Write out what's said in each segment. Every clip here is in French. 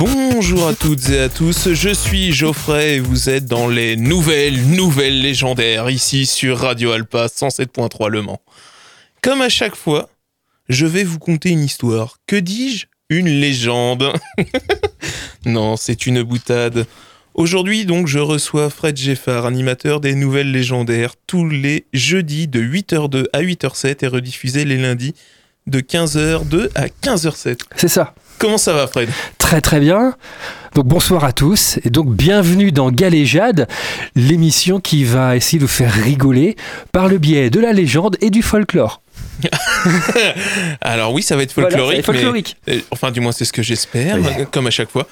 Bonjour à toutes et à tous, je suis Geoffrey et vous êtes dans les nouvelles, nouvelles légendaires ici sur Radio Alpa 107.3 Le Mans. Comme à chaque fois, je vais vous conter une histoire. Que dis-je? Une légende. non, c'est une boutade. Aujourd'hui, donc, je reçois Fred Geffard, animateur des Nouvelles Légendaires, tous les jeudis de 8h02 à 8h07 et rediffusé les lundis de 15h02 à 15h07. C'est ça. Comment ça va, Fred? Très très bien. Donc bonsoir à tous et donc bienvenue dans Galéjade, l'émission qui va essayer de vous faire rigoler par le biais de la légende et du folklore. Alors oui, ça va être folklorique. être folklorique. mais- euh, enfin, du moins, c'est ce que j'espère, Oui. comme à chaque fois.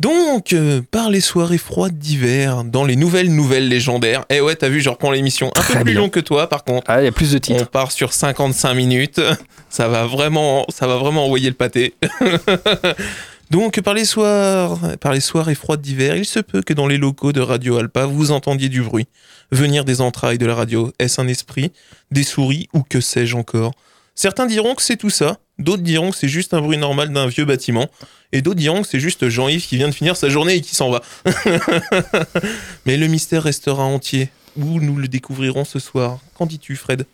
Donc, euh, par les soirées froides d'hiver, dans les nouvelles nouvelles légendaires. Eh ouais, t'as vu, je reprends l'émission un Très peu plus bien. long que toi, par contre. Ah, il y a plus de On titres. part sur 55 minutes. Ça va vraiment, ça va vraiment envoyer le pâté. Donc, par les soirs, par les soirées froides d'hiver, il se peut que dans les locaux de Radio Alpa, vous entendiez du bruit venir des entrailles de la radio. Est-ce un esprit, des souris ou que sais-je encore? Certains diront que c'est tout ça, d'autres diront que c'est juste un bruit normal d'un vieux bâtiment, et d'autres diront que c'est juste Jean-Yves qui vient de finir sa journée et qui s'en va. Mais le mystère restera entier. Où nous le découvrirons ce soir? Qu'en dis-tu, Fred?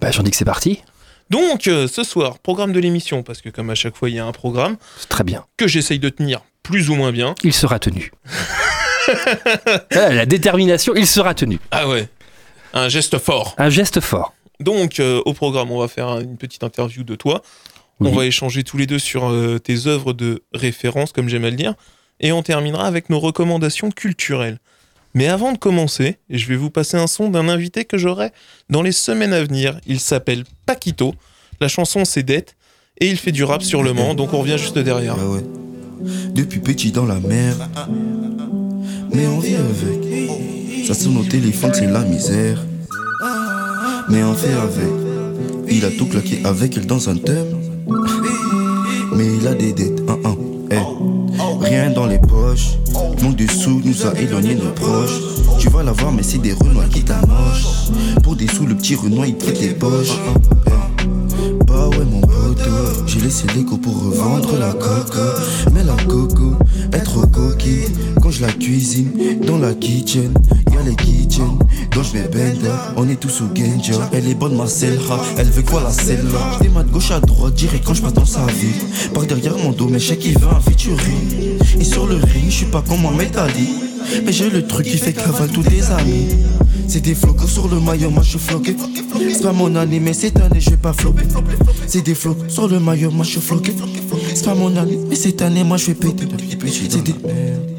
Bah, j'en dis que c'est parti. donc, euh, ce soir, programme de l'émission, parce que comme à chaque fois, il y a un programme très bien. que j'essaye de tenir plus ou moins bien. Il sera tenu. Ah, la détermination, il sera tenu. Ah ouais, un geste fort. Un geste fort. Donc, euh, au programme, on va faire une petite interview de toi. Oui. On va échanger tous les deux sur euh, tes œuvres de référence, comme j'aime à le dire. Et on terminera avec nos recommandations culturelles. Mais avant de commencer, je vais vous passer un son d'un invité que j'aurai dans les semaines à venir. Il s'appelle Paquito. La chanson, c'est Dette. Et il fait du rap sur le Mans, donc on revient juste derrière. Ah ouais. Depuis petit dans la mer, mais on vit avec. Ça sonne au téléphone, c'est la misère. Mais on fait avec. Il a tout claqué avec elle dans un thème. Mais il a des dettes, un un. Eh. Rien dans les poches. Manque de sous nous a éloigné nos proches. Tu vas la voir, mais c'est des renois qui t'amochent. Pour des sous, le petit renois il traite les poches. Eh. Bah ouais mon laissé l'écho pour revendre la coco. Mais la coco trop coquille. Quand je la cuisine dans la kitchen Y'a les kitchen dont je vais bender On est tous au Genja Elle est bonne ma celle-là Elle veut quoi la celle-là démarre de gauche à droite direct quand je passe dans sa vie. Par derrière mon dos je sais qu'il veut un featuring. Et sur le ring je suis pas comme Mohamed Ali Mais j'ai le truc qui fait cavale tous tes amis c'est des flocos sur le maillot, moi je suis floqué. C'est pas mon année, mais cette année je vais pas flopper. C'est des flocos sur le maillot, moi je suis floqué. C'est pas mon année, mais cette année moi je vais péter. C'est des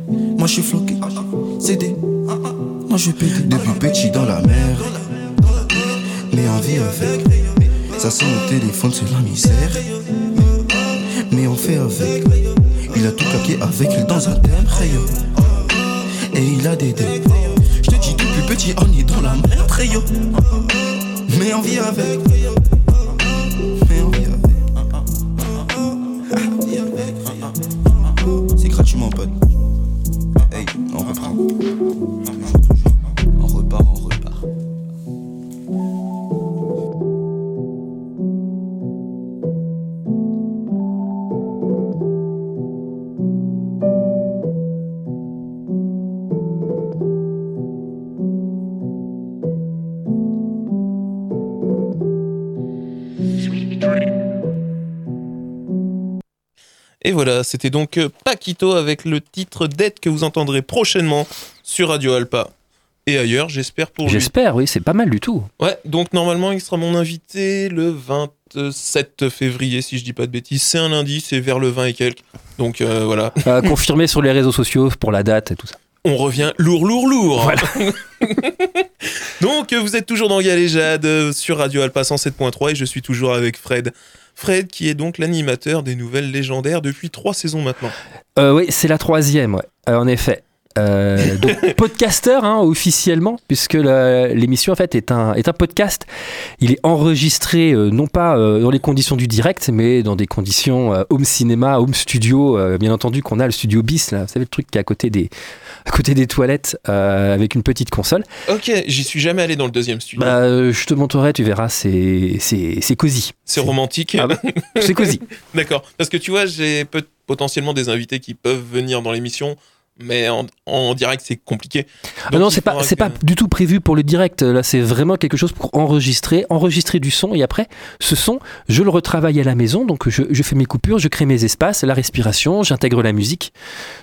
moi je suis floqué. C'est des moi je vais péter. Depuis petit dans la mer, mais en vie avec. Ça sonne au téléphone, c'est la misère. Mais on fait avec. Il a tout claqué avec elle dans un thème, rayon. Et il a des dettes. Je te dis depuis petit, on est dans la merde, rayon. Mais on vit avec. Et voilà, c'était donc euh, Paquito avec le titre Dette que vous entendrez prochainement sur Radio Alpa et ailleurs, j'espère pour lui. J'espère, oui, c'est pas mal du tout. Ouais, donc normalement, il sera mon invité le 27 février, si je dis pas de bêtises. C'est un lundi, c'est vers le 20 et quelques. Donc euh, voilà, Euh, confirmé sur les réseaux sociaux pour la date et tout ça. On revient lourd, lourd, lourd. Voilà. donc vous êtes toujours dans Galéjade euh, sur Radio Alpa 107.3 et je suis toujours avec Fred. Fred qui est donc l'animateur des nouvelles légendaires depuis trois saisons maintenant. Euh, oui, c'est la troisième, ouais. Euh, en effet. Euh, donc podcasteur hein, officiellement puisque l'émission en fait est un est un podcast. Il est enregistré euh, non pas euh, dans les conditions du direct mais dans des conditions home cinéma, home studio. bien entendu qu'on a le studio bis là, vous savez le truc qui est à côté des à côté des toilettes avec une petite console. Ok, j'y suis jamais allé dans le deuxième studio. Bah, je te montrerai, tu verras, c'est cosy. c'est romantique. Ah bah, C'est cosy. D'accord. Parce que tu vois, j'ai potentiellement des invités qui peuvent venir dans l'émission, mais en, en direct c'est compliqué. Ah non, c'est pas, c'est que- pas du tout prévu pour le direct. Là, c'est vraiment quelque chose pour enregistrer, enregistrer du son et après, ce son, je le retravaille à la maison. Donc, je, je fais mes coupures, je crée mes espaces, la respiration, j'intègre la musique.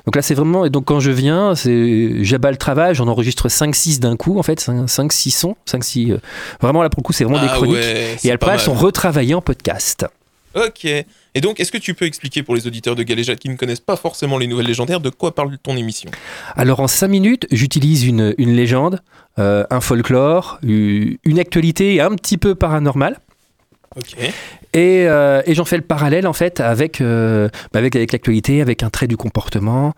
Donc là, c'est vraiment. Et donc, quand je viens, c'est, j'abats le travail, j'en enregistre 5-6 d'un coup, en fait, 5-6 sons, 5-6. euh, vraiment, là, pour le coup, c'est vraiment des Ah chroniques. ouais, et après, elles sont retravaillées en podcast. Ok. Et donc, est-ce que tu peux expliquer pour les auditeurs de Galéjade qui ne connaissent pas forcément les nouvelles légendaires de quoi parle ton émission? Alors en 5 minutes, j'utilise une, une légende, euh, un folklore, une actualité un petit peu paranormale. Ok. Et, euh, et j'en fais le parallèle en fait avec, euh, bah, avec, avec l'actualité, avec un trait du comportement.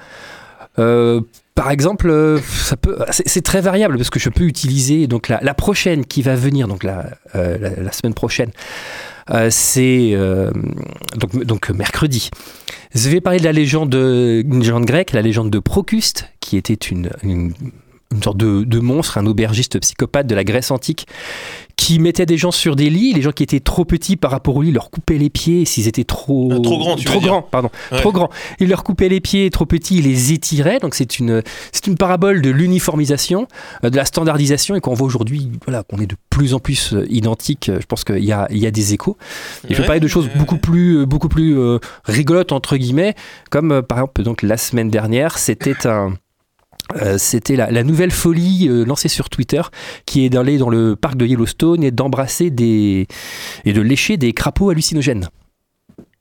Euh, par exemple, ça peut, c'est, très variable parce que je peux utiliser donc la, la prochaine qui va venir, donc la, la, la semaine prochaine, c'est euh, donc, mercredi. Je vais parler de la légende, grecque, la légende de Procuste, qui était une, sorte de monstre, un aubergiste psychopathe de la Grèce antique, qui mettait des gens sur des lits, les gens qui étaient trop petits par rapport au lit leur coupaient les pieds s'ils étaient trop Ah, trop grands, trop pardon, Ouais. trop grands. Il leur coupait les pieds, trop petits, il les étirait. Donc c'est une c'est une parabole de l'uniformisation, euh, de la standardisation et qu'on voit aujourd'hui, voilà, qu'on est de plus en plus euh, identique. Je pense qu'il y a il y a des échos. Et je vais Ouais, parler de choses ouais, beaucoup ouais. plus, euh, beaucoup plus euh, rigolotes entre guillemets, comme euh, par exemple donc la semaine dernière, c'était un euh, c'était la, la nouvelle folie euh, lancée sur Twitter qui est d'aller dans le parc de Yellowstone et d'embrasser des et de lécher des crapauds hallucinogènes.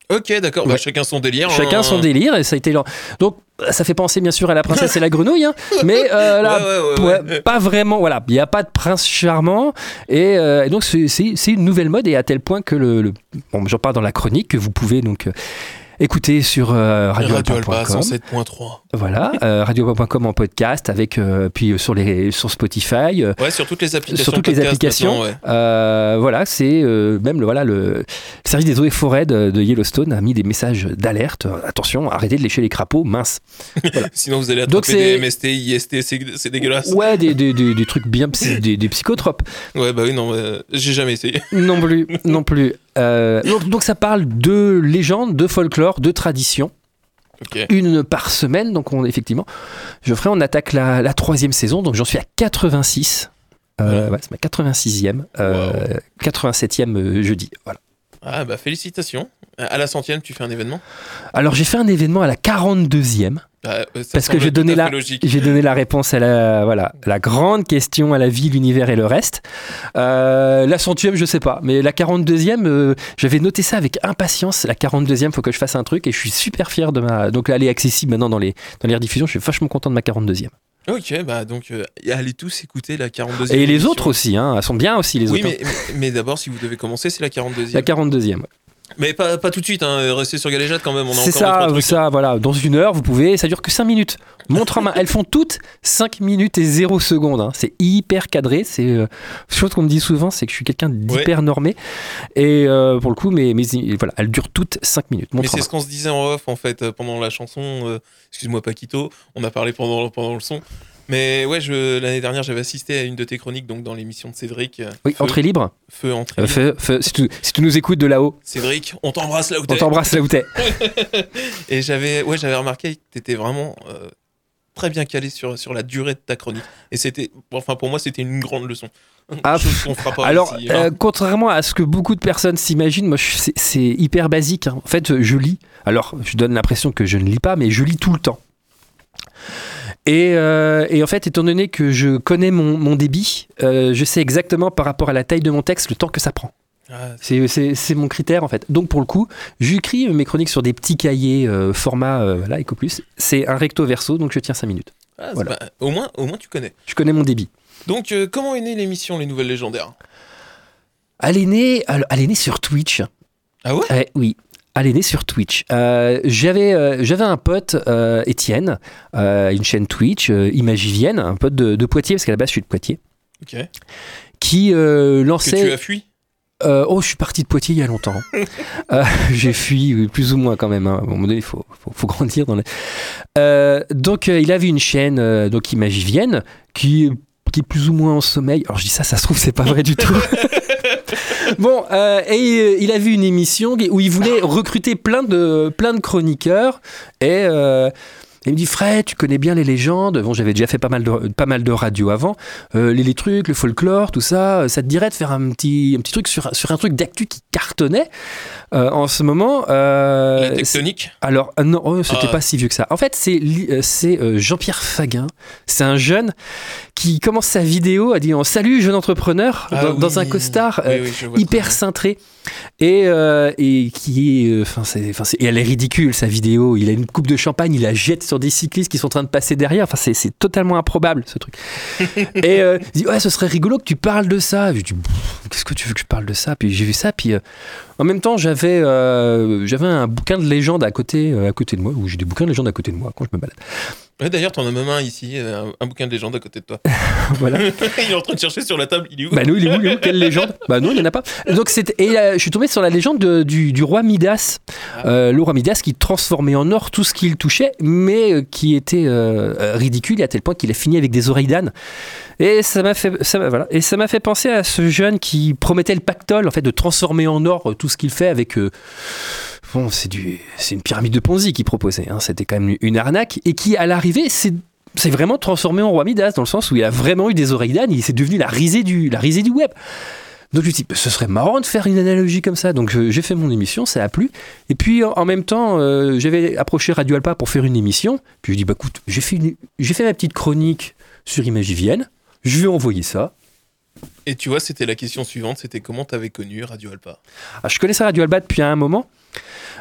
Ok, d'accord. Bah, chacun son délire. Chacun hein. son délire et ça a été donc ça fait penser bien sûr à la princesse et la grenouille, hein, mais euh, là, Ouais, ouais, pas vraiment, voilà. Il n'y a pas de prince charmant. Et, euh, et donc, c'est une nouvelle mode, et à tel point que le. le- bon, j'en parle dans la chronique, que vous pouvez donc. Écouter sur euh, Radio Alpa radioalpa.com. 107.3. Voilà, euh, radioalpa.com en podcast, avec euh, puis euh, sur les sur Spotify, euh, Ouais, sur toutes les applications. sur toutes les applications. ouais. Euh, voilà, c'est euh, même le voilà le, le service des eaux et forêts de, de Yellowstone a mis des messages d'alerte. Attention, arrêtez de lécher les crapauds, mince. Sinon, vous allez attraper des c'est- MST, IST, c'est dégueulasse. Ouais, des, des, des, des trucs bien psy- des, psychotropes. Ouais, bah oui, non, j'ai jamais essayé. Non plus, non plus. Euh, donc, donc ça parle de légendes, de folklore, de tradition. Une par semaine, donc on, effectivement, Geoffrey, on attaque la, la troisième saison, donc j'en suis à 86. Euh, ouais, c'est ma 86e, euh, 87e euh, jeudi. Voilà. Ah, bah félicitations. À la centième, tu fais un événement? Alors j'ai fait un événement à la 42e, Bah, euh, parce que j'ai donné la, j'ai donné la réponse à la, voilà, la grande question à la vie, l'univers et le reste. Euh, la centième, je sais pas, mais la 42e, euh, j'avais noté ça avec impatience. La 42e, faut que je fasse un truc et je suis super fier de ma. Donc là, elle est accessible maintenant dans les, dans les rediffusions. Je suis vachement content de ma 42e. Ok, bah donc, euh, allez tous écouter la 42e. Et les émission. autres aussi, hein, elles sont bien aussi les Oui, autres. mais, mais, mais d'abord, si vous devez commencer, c'est la 42e. La 42e. ouais. Mais pas, pas tout de suite, hein, restez sur Galéjade quand même. C'est ça, ça, voilà. Dans une heure, vous pouvez, ça dure que 5 minutes. Montre en main. Elles font toutes 5 minutes et 0 secondes. hein. C'est hyper cadré. C'est euh, chose qu'on me dit souvent, c'est que je suis quelqu'un d'hyper normé. Et euh, pour le coup, mais, mais voilà, elles durent toutes 5 minutes. Mais Montre c'est ce qu'on se disait en off en fait euh, pendant la chanson. euh, Excuse-moi Paquito, on a parlé pendant, pendant le son. Mais ouais, je- l'année dernière j'avais assisté à une de tes chroniques donc dans l'émission de Cédric. Oui, Feu, entrée libre. Feu, entrée. Euh, libre. feu- feu, si, tu, si tu nous écoutes de là-haut, Cédric, on t'embrasse là où on t'es. t'embrasse là où t'es. Et j'avais ouais, j'avais remarqué que t'étais vraiment euh, très bien calé sur, sur la durée de ta chronique. Et c'était, enfin pour moi c'était une grande leçon. Ah, pas Alors, ici, hein. euh, contrairement à ce que beaucoup de personnes s'imaginent, moi, c'est hyper basique. hein. En fait, je lis. Alors, je donne l'impression que je ne lis pas, mais je lis tout le temps. Et, euh, et en fait, étant donné que je connais mon, mon débit, euh, je sais exactement par rapport à la taille de mon texte le temps que ça prend. Ah, C'est- mon critère en fait. Donc pour le coup, j'écris mes chroniques sur des petits cahiers euh, format voilà, EcoPlus. C'est un recto verso, donc je tiens 5 minutes. ah, Voilà. pas- au, moins, au moins tu connais. Je connais mon débit. Donc comment est née l'émission Les Nouvelles Légendaires? Elle est née, elle elle est née sur Twitch. Ah ouais? Eh oui. Elle est née sur Twitch. Euh, j'avais, euh, j'avais un pote, euh, Étienne, euh, une chaîne Twitch, Imagivienne, un pote de, de Poitiers, parce qu'à la base je suis de Poitiers, Ok. qui euh, Que tu lançait. as fui? Euh, oh, je suis parti de Poitiers il y a longtemps. Euh, j'ai fui oui, plus ou moins quand même. hein. À un moment donné, il faut, faut, faut grandir. Dans les... Euh, donc, il avait une chaîne, donc Imagivienne, qui qui est plus ou moins en sommeil. Alors je dis ça, ça se trouve, c'est pas vrai du tout. bon, euh, et euh, il a vu une émission où il voulait recruter plein de, plein de chroniqueurs et. euh, il me dit Fred, tu connais bien les légendes. Bon, j'avais déjà fait pas mal de, pas mal de radio avant. Euh, les, les trucs, le folklore, tout ça. Ça te dirait de faire un petit, un petit truc sur, sur un truc d'actu qui cartonnait euh, en ce moment. euh, La tectonique? Alors, non, oh, c'était Ah. pas si vieux que ça. En fait, c'est c'est Jean-Pierre Faguin. C'est un jeune qui commence sa vidéo à dire Salut, jeune entrepreneur, Ah dans, dans un costard Oui, euh, oui, hyper cintré. Et, euh, et qui est. euh, Enfin, c'est, et elle est ridicule, sa vidéo. Il a une coupe de champagne, il la jette sur des cyclistes qui sont en train de passer derrière. Enfin, c'est, c'est totalement improbable, ce truc. et il dit Ouais, ce serait rigolo que tu parles de ça. Je dis Qu'est-ce que tu veux que je parle de ça? Puis j'ai vu ça, puis. En même temps, j'avais euh, j'avais un bouquin de légende à côté, euh, à côté de moi, ou j'ai des bouquins de légende à côté de moi quand je me balade. Ouais, D'ailleurs, t'en as même un ici, euh, un, un bouquin de légende à côté de toi. voilà. il est en train de chercher sur la table, il est où? Bah non, il est où, il est où? Quelle légende? Bah non, il n'y en a pas. Donc et euh, je suis tombé sur la légende de- du, du roi Midas. Euh, le roi Midas qui transformait en or tout ce qu'il touchait, mais qui était ridicule à tel point qu'il a fini avec des oreilles d'âne. Et ça m'a fait, ça, voilà. Et ça m'a fait penser à ce jeune qui promettait le pactole, en fait, de transformer en or euh, tout ce qu'il fait avec. euh, bon, c'est du, c'est une pyramide de Ponzi qu'il proposait. hein. C'était quand même une arnaque et qui, à l'arrivée, c'est c'est vraiment transformé en roi Midas dans le sens où il a vraiment eu des oreilles d'âne. Il s'est devenu la risée du, la risée du web. Donc je me dit, ce serait marrant de faire une analogie comme ça. Donc j'ai fait mon émission, ça a plu. Et puis en, même temps, euh, j'avais approché Radio Alpa pour faire une émission. Puis je dis, bah écoute, j'ai fait, j'ai fait ma petite chronique sur Imagivienne. Je vais envoyer ça. Et tu vois, c'était la question suivante, c'était comment t'avais connu Radio Alpa? Ah, je connaissais Radio Alba depuis un moment.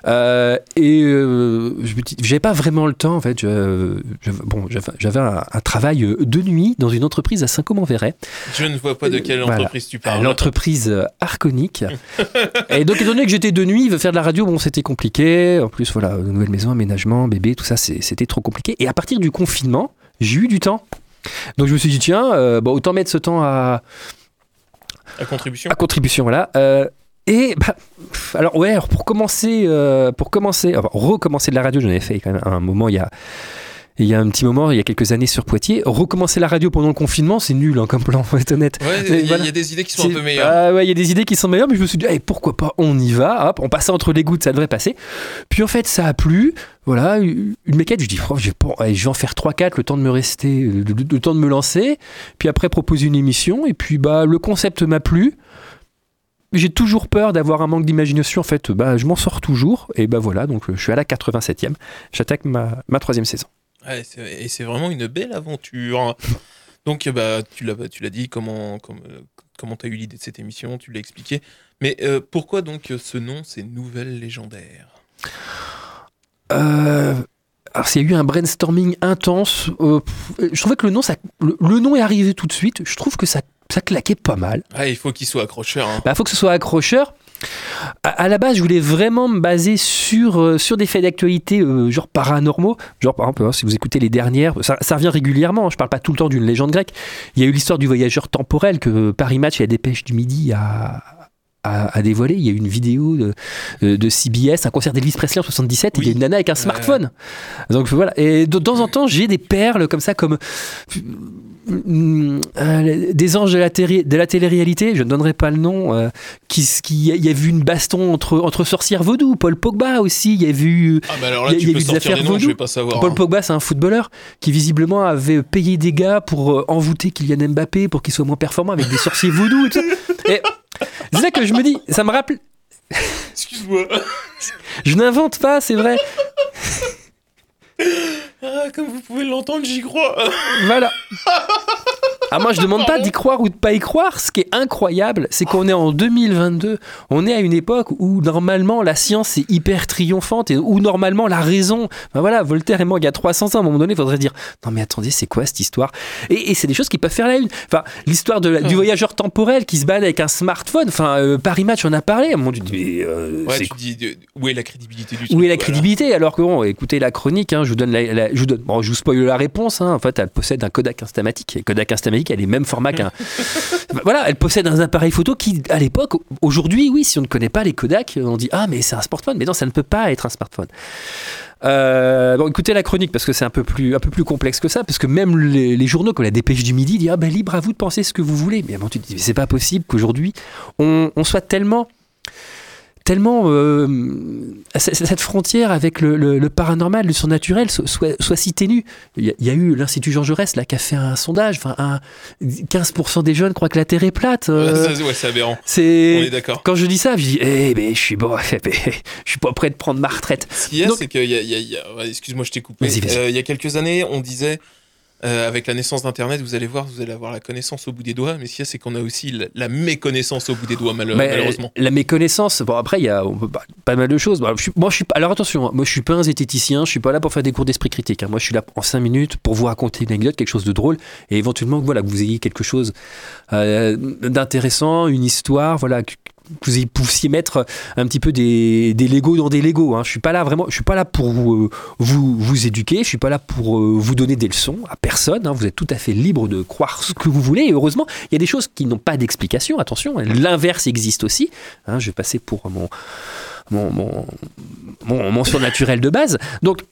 Euh, et euh, j'avais pas vraiment le temps en fait. Je- je- bon, j'avais un, un travail euh, de nuit dans une entreprise à Saint-Côme-en-Véret. Je ne vois pas de quelle Voilà. entreprise tu parles. l'entreprise euh, Arconic. et donc, étant donné que j'étais de nuit, faire de la radio, bon, c'était compliqué. En plus, voilà, nouvelle maison, aménagement, bébé, tout ça, c'était trop compliqué. Et à partir du confinement, j'ai eu du temps. Donc, je me suis dit, tiens, euh, bon, autant mettre ce temps à, À contribution à contribution, voilà. Euh, et bah, alors ouais, alors pour commencer, euh, pour commencer, enfin, recommencer de la radio, j'en ai fait quand même un moment il y a. Il y a un petit moment, il y a quelques années sur Poitiers, recommencer la radio pendant le confinement, c'est nul hein, comme plan, faut être honnête. Ouais, il y, a- il voilà. y a des idées qui sont un peu meilleures. Ah ouais, il y a des idées qui sont meilleures, mais je me suis dit, eh, pourquoi pas, on y va, hop, on passait entre les gouttes, ça devrait passer. Puis en fait, ça a plu, voilà, une maquette, je dis, oh, je, vais pas- allez, je vais en faire 3-4, le temps de me rester, le, le- le temps de me lancer, puis après proposer une émission, et puis bah, le concept m'a plu. J'ai toujours peur d'avoir un manque d'imagination, en fait, bah, je m'en sors toujours, et bah voilà, donc euh, je suis à la 87e, j'attaque ma, ma troisième saison. Ouais, et c'est vraiment une belle aventure. Donc, bah, tu l'as, tu l'as dit, comment, comment, euh, comment t'as eu l'idée de cette émission, tu l'as expliqué. Mais euh, pourquoi donc euh, ce nom, c'est Nouvelles Légendaires? Euh, alors, s'il y a eu un brainstorming intense, euh, je trouvais que le nom, ça, le, le nom est arrivé tout de suite. Je trouve que ça, ça claquait pas mal. Ah, il faut qu'il soit accrocheur. hein. Il Bah, faut que ce soit accrocheur. À, la base, je voulais vraiment me baser sur, euh, sur des faits d'actualité, euh, genre paranormaux. Genre, par exemple, hein, si vous écoutez les dernières, ça, ça revient régulièrement. hein, je parle pas tout le temps d'une légende grecque. Il y a eu l'histoire du voyageur temporel que Paris Match et la Dépêche du Midi a, a, a dévoilé. Il y a eu une vidéo de, euh, de CBS, un concert d'Elvis Presley en 77. Il y a une nana avec un smartphone. Donc voilà. Et de temps en temps, j'ai des perles comme ça, comme euh, euh, des anges de la, téri- de la télé-réalité. Je ne donnerai pas le nom. euh, qui, qui, il y a vu une baston entre, entre sorcières vaudou. Paul Pogba aussi. Il y a vu. Ah, bah alors là, il y a- tu il y a peux eu des affaires des noms, je vaudou. vais pas savoir. Paul hein. Pogba, c'est un footballeur qui visiblement avait payé des gars pour envoûter Kylian Mbappé pour qu'il soit moins performant avec des sorciers vaudou et tout ça. Et c'est là que je me dis, ça me rappelle. Excuse-moi. Je n'invente pas, c'est vrai. Ah, comme vous pouvez l'entendre, j'y crois. Voilà. Ah, moi, je demande pas d'y croire ou de pas y croire. Ce qui est incroyable, c'est qu'on est en 2022. On est à une époque où, normalement, la science est hyper triomphante et où, normalement, la raison. Ben voilà, Voltaire est mort il y a 300 ans. À un moment donné, il faudrait dire Non, mais attendez, c'est quoi cette histoire? Et, et c'est des choses qui peuvent faire la une. Enfin, l'histoire de la- du voyageur temporel qui se balade avec un smartphone. Enfin, euh, Paris Match en a parlé. À un moment, tu dis, mais, euh, Ouais, c'est tu dis de- où est la crédibilité du où truc, est la voilà. crédibilité? Alors que bon, écoutez la chronique, hein, je vous donne, la, la- je vous donne, bon, je vous spoil la réponse. Hein, en fait, elle possède un Kodak instamatique. Et Kodak instamatique, elle est même format qu'un. voilà, elle possède un appareil photo qui, à l'époque, aujourd'hui, oui, si on ne connaît pas les Kodak, on dit ah mais c'est un smartphone, mais non, ça ne peut pas être un smartphone. Euh, bon, écoutez la chronique parce que c'est un peu plus un peu plus complexe que ça, parce que même les, les journaux comme la Dépêche du Midi disent ah ben libre à vous de penser ce que vous voulez. Mais bon, tu te dis c'est pas possible qu'aujourd'hui on, on soit tellement tellement euh, cette frontière avec le, le- le paranormal, le surnaturel so- soit, soit si ténue. Il y, a- il y a eu l'Institut Jean Jaurès là, qui a fait un sondage. Un- 15% des jeunes croient que la Terre est plate. euh, ouais, c'est aberrant. On est d'accord. quand je dis ça, je dis, eh ben, je suis bon, je suis pas prêt de prendre ma retraite. Ce qu'il y a, Donc- c'est qu'il y a, y excuse-moi, je t'ai coupé. Euh, il y a quelques années, on disait, euh, avec la naissance d'Internet, vous allez voir, vous allez avoir la connaissance au bout des doigts. Mais ce qu'il y a, c'est qu'on a aussi la, la méconnaissance au bout des doigts, mal- Mais, malheureusement. La méconnaissance, bon après il y a peut pas, mal de choses. Je suis- moi je suis alors attention, hein, moi je suis pas un zététicien, je suis pas là pour faire des cours d'esprit critique. hein. Moi je suis là en 5 minutes pour vous raconter une anecdote, quelque chose de drôle et éventuellement que, voilà que vous ayez quelque chose euh, d'intéressant, une histoire, voilà vous y puissiez mettre un petit peu des, des Legos dans des Legos. Hein. Je suis pas là vraiment, je suis pas là pour vous, vous éduquer, je suis pas là pour euh, vous donner des leçons à personne. hein. Vous êtes tout à fait libre de croire ce que vous voulez. Et heureusement, il y a des choses qui n'ont pas d'explication. Attention, l'inverse existe aussi. Hein, je vais passer pour mon, mon, mon surnaturel de base. Donc,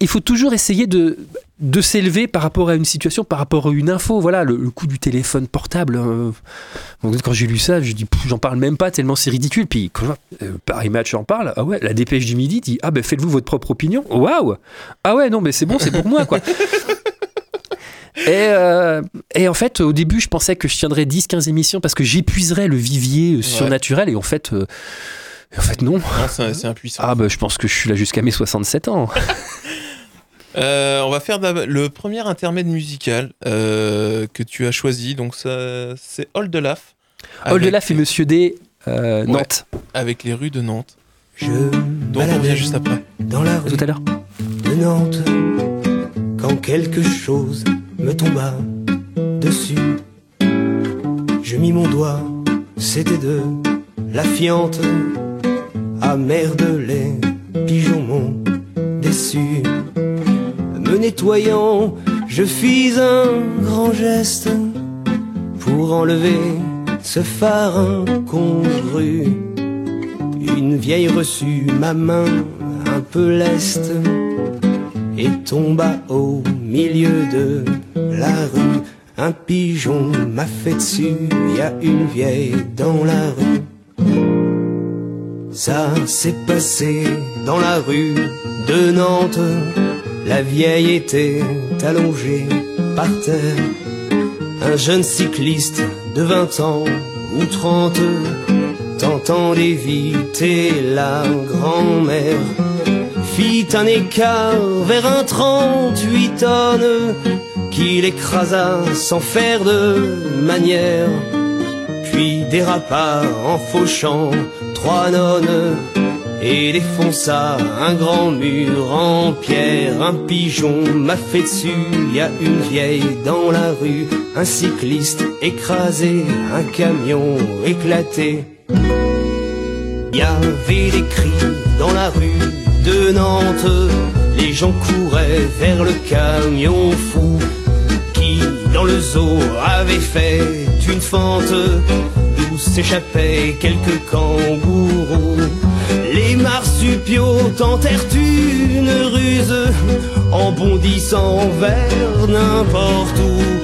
il faut toujours essayer de, de s'élever par rapport à une situation, par rapport à une info. Voilà, le, le coup du téléphone portable. euh, donc, quand j'ai lu ça, je dis, j'en parle même pas tellement c'est ridicule. Puis, quand je euh, Paris Match en parle, ah ouais, la dépêche du midi dit, ah ben faites-vous votre propre opinion. Waouh Ah ouais, non, mais c'est bon, c'est pour moi, quoi. Et, euh, et en fait, au début, je pensais que je tiendrais 10-15 émissions parce que j'épuiserais le vivier euh, surnaturel. Et en fait, euh, en fait non. Non, c'est c'est impuissant. Ah bah je pense que je suis là jusqu'à mes 67 ans. Euh, on va faire le premier intermède musical euh, que tu as choisi. Donc, ça, c'est Oldelaf. Oldelaf et Monsieur D, euh, Ouais. Nantes, Avec les rues de Nantes. Je Donc, on revient juste après. dans la rue tout à l'heure. de Nantes quand quelque chose me tomba dessus. Je mis mon doigt, c'était de la fiente. Ah merde, les pigeons m'ont déçu. Nettoyant, je fis un grand geste pour enlever ce phare incongru. Une vieille reçut ma main un peu leste et tomba au milieu de la rue. Un pigeon m'a fait dessus, y a une vieille dans la rue. Ça s'est passé dans la rue de Nantes. La vieille était allongée par terre. Un jeune cycliste de 20 ans ou 30 tentant d'éviter la grand-mère fit un écart vers un 38 tonnes qu'il écrasa sans faire de manière puis dérapa en fauchant trois nonnes et défonça un grand mur en pierre. Un pigeon m'a fait dessus, y a une vieille dans la rue, un cycliste écrasé, un camion éclaté. Y avait des cris dans la rue de Nantes, les gens couraient vers le camion fou qui, dans le zoo, avait fait une fente d'où s'échappaient quelques kangourous. Les marsupiaux tentèrent une ruse en bondissant vers n'importe où.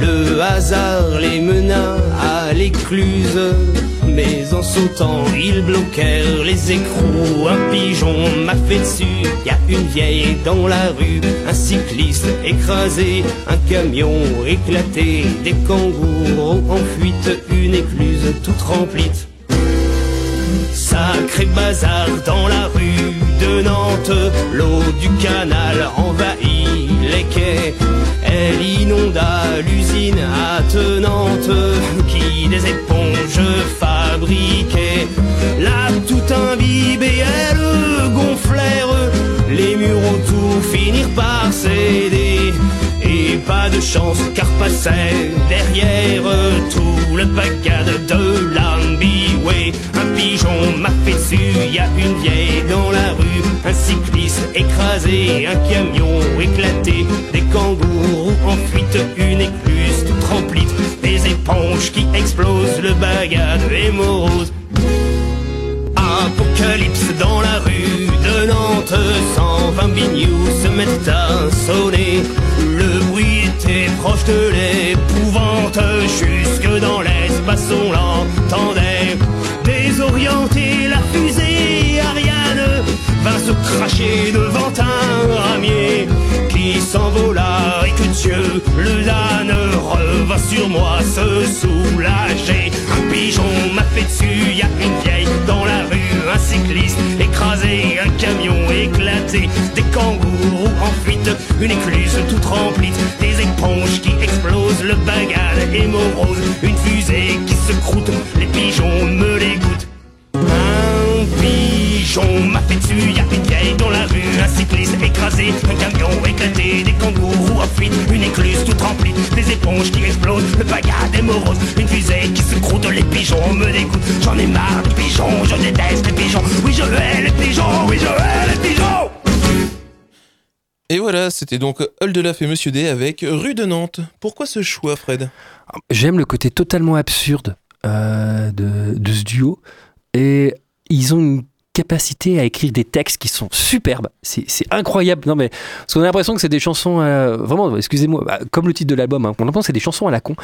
Le hasard les mena à l'écluse, mais en sautant ils bloquèrent les écrous. Un pigeon m'a fait dessus, y a une vieille dans la rue, un cycliste écrasé, un camion éclaté, des kangourous en fuite, une écluse toute remplie. Sacré bazar dans la rue de Nantes, l'eau du canal envahit les quais. Elle inonda l'usine attenante qui des éponges fabriquait. Là tout imbibé, elles gonflèrent, les murs autour finirent par céder. Pas de chance car passait derrière tout le bagade de l'Ambiway. Un pigeon m'a fait dessus, y a une vieille dans la rue, un cycliste écrasé, un camion éclaté, des kangourous en fuite, une écluse toute remplie bagade et morose. Apocalypse dans la rue de Nantes, 120 bignoux se mettent à sonner. Le était proche de l'épouvante, jusque dans l'espace on l'entendait. Désorienter la fusée Ariane vint se cracher devant un ramier qui s'envola et que Dieu le damne revint sur moi se soulager. Un pigeon m'a fait dessus, y a une vieille dans la rue, un cycliste écrasé, un camion éclaté, des kangourous une écluse toute remplie, des éponges qui explosent, le bagade et morose, une fusée qui se croûte, les pigeons me dégoûtent. Un pigeon m'a fait dessus, y a une vieille dans la rue, un cycliste écrasé, un camion éclaté, des kangourous en fuite, une écluse toute remplie, des éponges qui explosent, le bagade est morose, une fusée qui se croûte, les pigeons me dégoûtent, j'en ai marre des pigeons, je déteste les pigeons, oui je hais les pigeons, oui je hais les pigeons Et voilà, c'était donc Oldelaf et Monsieur D avec Rue de Nantes. Pourquoi ce choix, Fred? J'aime le côté totalement absurde euh, de, de ce duo. Et ils ont une capacité à écrire des textes qui sont superbes. C'est incroyable. Non, mais parce qu'on a l'impression que c'est des chansons, euh, vraiment, excusez-moi, bah, comme le titre de l'album, hein, on entend que c'est des chansons à la con.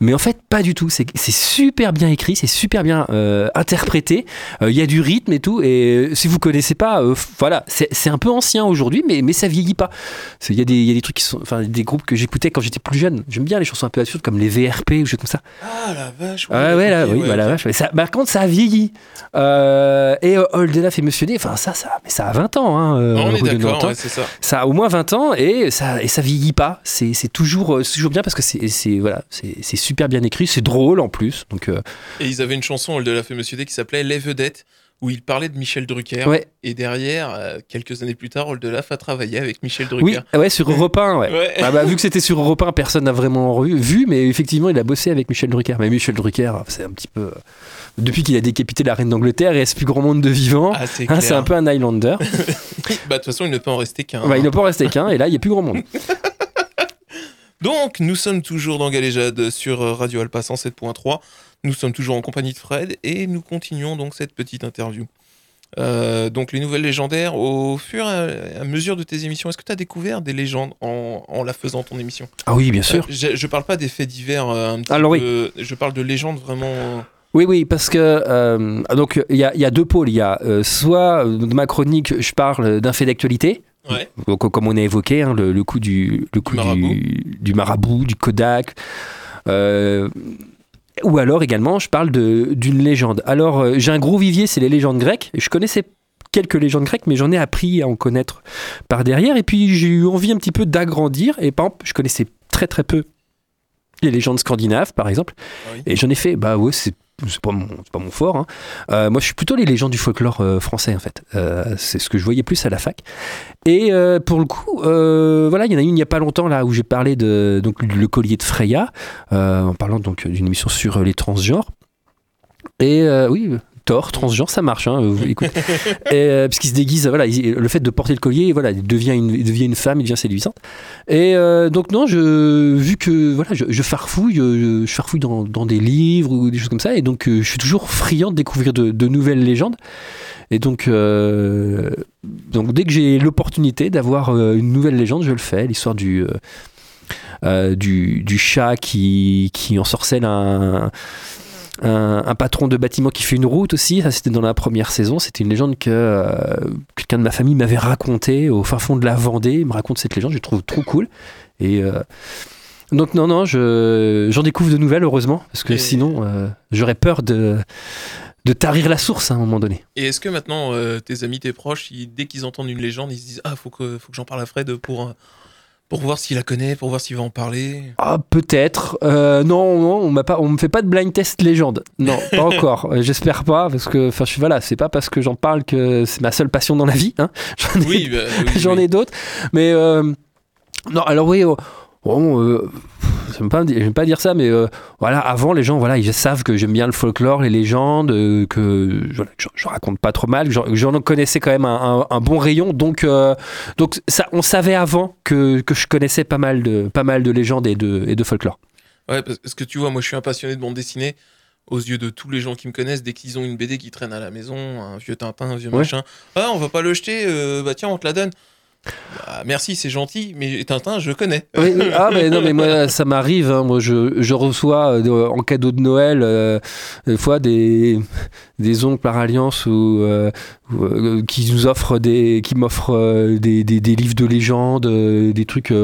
Mais en fait, pas du tout. C'est super bien écrit, c'est super bien euh, interprété. Euh, Il y a du rythme et tout. Et si vous connaissez pas, euh, voilà, c'est un peu ancien aujourd'hui, mais, mais ça vieillit pas. Il y, a des- il y a des trucs qui sont, enfin, des groupes que j'écoutais quand j'étais plus jeune. J'aime bien les chansons un peu absurdes comme les VRP ou choses comme ça. Ah la vache. Ah ouais, là, bah, la ok. vache. Mais ça, par contre, ça a vieilli. Euh, et euh, Oldelaf et Monsieur D, enfin, ça, ça, mais ça a 20 ans. Hein, euh, On est d'accord, Nantes, ouais, c'est ça. Ça a au moins 20 ans et ça, et ça vieillit pas. C'est c'est toujours, euh, c'est toujours bien parce que c'est c'est- voilà, c'est c'est super bien écrit, c'est drôle en plus. Donc, euh, Et ils avaient une chanson, Oldelaf et Monsieur D, qui s'appelait Les Vedettes, où ils parlaient de Michel Drucker. ouais. Et derrière, euh, quelques années plus tard, Oldelaf a travaillé avec Michel Oui, Drucker. ouais, sur Europe 1, ouais. Ouais. Ah bah, vu que c'était sur Europe 1, personne n'a vraiment vu, vu, mais effectivement, il a bossé avec Michel Drucker. Mais Michel Drucker, c'est un petit peu. euh, Depuis qu'il a décapité la reine d'Angleterre, il reste plus grand monde de vivants. Ah, c'est Hein, un peu un Highlander. Bah, de toute façon, il ne peut en rester qu'un. Bah, il ne peut en rester qu'un, et là, il n'y a plus grand monde. Donc, nous sommes toujours dans Galéjade sur euh, Radio Alpa 107.3. Nous sommes toujours en compagnie de Fred et nous continuons donc cette petite interview. Euh, donc, les nouvelles légendaires, au fur et à mesure de tes émissions, est-ce que tu as découvert des légendes en, en la faisant ton émission? Ah oui, bien sûr. Euh, je, je parle pas des faits divers euh, un petit Alors oui. peu, je parle de légendes vraiment. Oui, oui, parce que euh, donc il y a, il y a deux pôles. Il y a euh, soit dans ma chronique, je parle d'un fait d'actualité. Ouais. Donc, comme on a évoqué, hein, le, le coup du le coup marabout. du, du marabout, du Kodak. Euh, ou alors également, je parle d'une légende. Alors, euh, j'ai un gros vivier, c'est les légendes grecques. Je connaissais quelques légendes grecques, mais j'en ai appris à en connaître par derrière. Et puis, j'ai eu envie un petit peu d'agrandir. Et par exemple, je connaissais très très peu les légendes scandinaves, par exemple. Ah oui. Et j'en ai fait, bah ouais, c'est c'est pas mon, pas mon fort. hein. Euh, moi, je suis plutôt les légendes du folklore euh, français, en fait. Euh, c'est ce que je voyais plus à la fac. Et pour le coup, voilà, il y en a une il n'y a pas longtemps là où j'ai parlé de donc le collier de Freya, en parlant donc d'une émission sur les transgenres. Et oui. Thor, transgenre, ça marche. Hein, vous- écoute. Et, euh, puisqu'il se déguise, voilà, il- le fait de porter le collier, voilà, il devient une, il devient une femme, il devient séduisante. Et euh, donc non, je, vu que voilà, je, je farfouille, euh, je, farfouille dans, dans des livres ou des choses comme ça, et donc euh, je suis toujours friand de découvrir de, de nouvelles légendes. Et donc, euh, donc dès que j'ai l'opportunité d'avoir euh, une nouvelle légende, je le fais. L'histoire du euh, euh, du, du chat qui, qui ensorcelle un, un, un patron de bâtiment qui fait une route aussi. Ça, c'était dans la première saison. C'était une légende que euh, quelqu'un de ma famille m'avait racontée au fin fond de la Vendée. Il me raconte cette légende, je trouve trop cool. Et euh, donc, non, non, je, j'en découvre de nouvelles, heureusement, parce que Et- sinon, euh, j'aurais peur de, de tarir la source à un moment donné. Et est-ce que maintenant, tes amis, tes proches, ils- dès qu'ils entendent une légende, ils se disent Ah, faut que, faut que j'en parle à Fred pour, pour voir s'il la connaît, pour voir s'il va en parler Ah, peut-être. Euh, non, non, on m'a pas, on me fait pas de blind test légende. Non, pas encore. Euh, J'espère pas, parce que, enfin, je suis voilà, c'est pas parce que j'en parle que c'est ma seule passion dans la vie. Hein. J'en ai, Oui, bah, oui, j'en oui. ai d'autres, mais euh, non. Alors oui, oh, bon, euh, j'aime pas, j'aime pas dire ça, mais euh, voilà, avant les gens, voilà, ils savent que j'aime bien le folklore, les légendes, euh, que voilà, je, je raconte pas trop mal, que j'en- connaissais quand même un, un- un bon rayon, donc euh, donc ça, on savait avant que, que je connaissais pas mal de pas mal de légendes et de et de folklore. Ouais, parce que tu vois, moi je suis un passionné de bande dessinée. aux yeux de tous les gens qui me connaissent, dès qu'ils ont une BD qui traîne à la maison, un vieux Tintin, un vieux Ouais. machin, ah, on va pas le jeter, bah tiens, on te la donne. Bah, merci, c'est gentil, mais Tintin, je connais. Ah, mais non, mais moi, ça m'arrive. hein. Moi, je, je reçois euh, en cadeau de Noël, euh, des fois, des, des oncles par alliance ou, euh, euh, qui nous offrent des, qui m'offrent euh, des, des, des livres de légendes, euh, des trucs,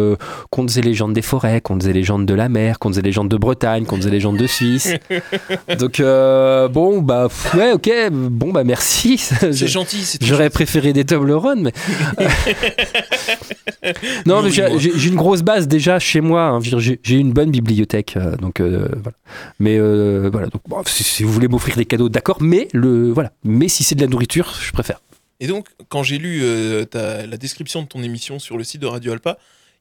contes et légendes des forêts, contes et légendes de la mer, contes et légendes de Bretagne, contes et légendes de Suisse. Donc, bon, bah, ouais, ok, bon, bah, merci. C'est gentil, J'aurais préféré des Toblerone, mais. non, mais j'ai une grosse base déjà chez moi. hein. J'ai une bonne bibliothèque, donc voilà. Mais voilà, donc bon, si, si vous voulez m'offrir des cadeaux, d'accord. Mais le voilà. Mais si c'est de la nourriture, je préfère. Et donc, quand j'ai lu euh, ta- la description de ton émission sur le site de Radio Alpa,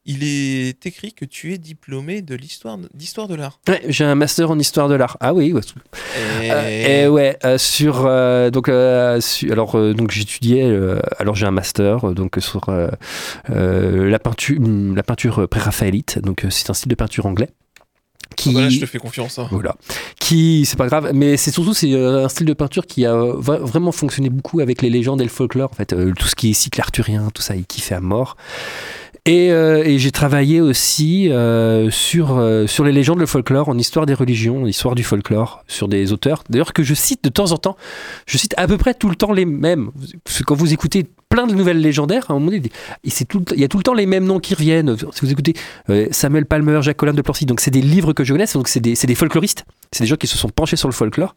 il est écrit que tu es diplômé de l'histoire d'histoire de l'art. Ouais, j'ai un master en histoire de l'art. Ah oui. ouais. Et... Euh, et ouais, euh, sur euh, donc su- alors donc j'étudiais alors j'ai un master donc sur la peinture la peinture pré-raphaélite donc c'est un style de peinture anglais qui Voilà, je te fais confiance. hein. Voilà. Qui, c'est pas grave, mais c'est surtout c'est euh, un style de peinture qui a euh, vraiment fonctionné beaucoup avec les légendes et le folklore. En fait, Euh, tout ce qui est cycle arthurien, tout ça, il kiffait à mort. Et, euh, et j'ai travaillé aussi euh, sur, euh, sur les légendes, le folklore, en histoire des religions, en histoire du folklore, sur des auteurs, d'ailleurs que je cite de temps en temps. Je cite à peu près tout le temps les mêmes. Quand vous écoutez plein de nouvelles légendaires, à un moment donné, c'est il y a tout le temps les mêmes noms qui reviennent. Si vous écoutez Samuel Palmer, Jacques Collin de Plancy, donc c'est des livres que je connais, donc c'est des, c'est des folkloristes. C'est des gens qui se sont penchés sur le folklore.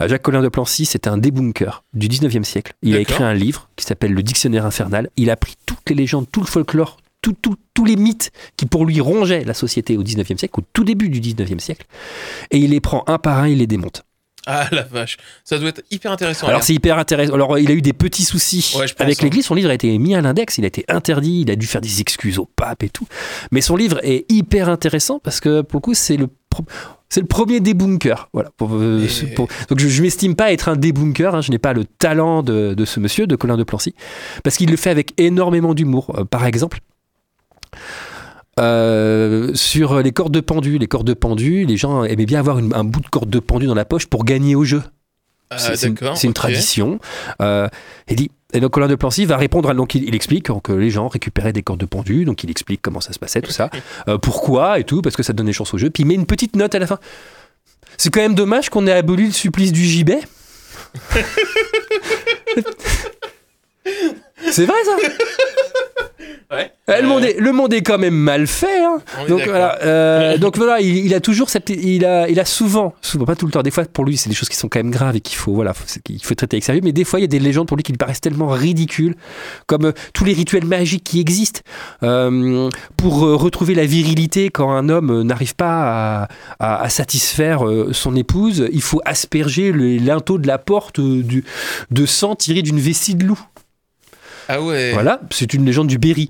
Jacques Collin de Plancy, c'était un débunker du 19e siècle. Il a écrit un livre qui s'appelle Le Dictionnaire infernal. Il a pris toutes les légendes, tout le folklore, tout- tout- tous les mythes qui pour lui rongeaient la société au 19e siècle, au tout début du 19e siècle, et il les prend un par un, il les démonte. Ah la vache, ça doit être hyper intéressant. Alors lire. c'est hyper intéressant. Alors il a eu des petits soucis Ouais, avec hein. l'Église. Son livre a été mis à l'index, il a été interdit, il a dû faire des excuses au pape et tout. Mais son livre est hyper intéressant parce que pour le coup c'est le c'est le premier débunker. Voilà. Pour, euh, Et- ce- pour- donc je, je m'estime pas être un débunker. hein. Je n'ai pas le talent de, de ce monsieur, de Colin de Plancy, parce qu'il le fait avec énormément d'humour. Euh, par exemple. euh, sur les cordes de pendu, les cordes de pendu, les gens aimaient bien avoir une- un bout de corde de pendu dans la poche pour gagner au jeu. Ah, C'est- une, une tradition. Il dit, et donc Colin de Plancy va répondre, à, donc il, il explique que les gens récupéraient des cordes de pendu, donc il explique comment ça se passait, tout ça, Euh, pourquoi et tout, parce que ça donnait chance au jeu. Puis il met une petite note à la fin. C'est quand même dommage qu'on ait aboli le supplice du gibet. C'est vrai ça Ouais. Euh, le, monde est, le monde est quand même mal fait. hein. Donc voilà, euh, donc voilà, il, il a toujours cette, il a, il a souvent, souvent pas tout le temps. Des fois, pour lui, c'est des choses qui sont quand même graves et qu'il faut, voilà, faut, c'est qu'il faut traiter avec sérieux. Mais des fois, il y a des légendes pour lui qui lui paraissent tellement ridicules, comme euh, tous les rituels magiques qui existent pour retrouver la virilité quand un homme n'arrive pas à, à- à satisfaire son épouse. Il faut asperger le linteau de la porte du, de sang tiré d'une vessie de loup. Ah ouais. Voilà, c'est une légende du Berry.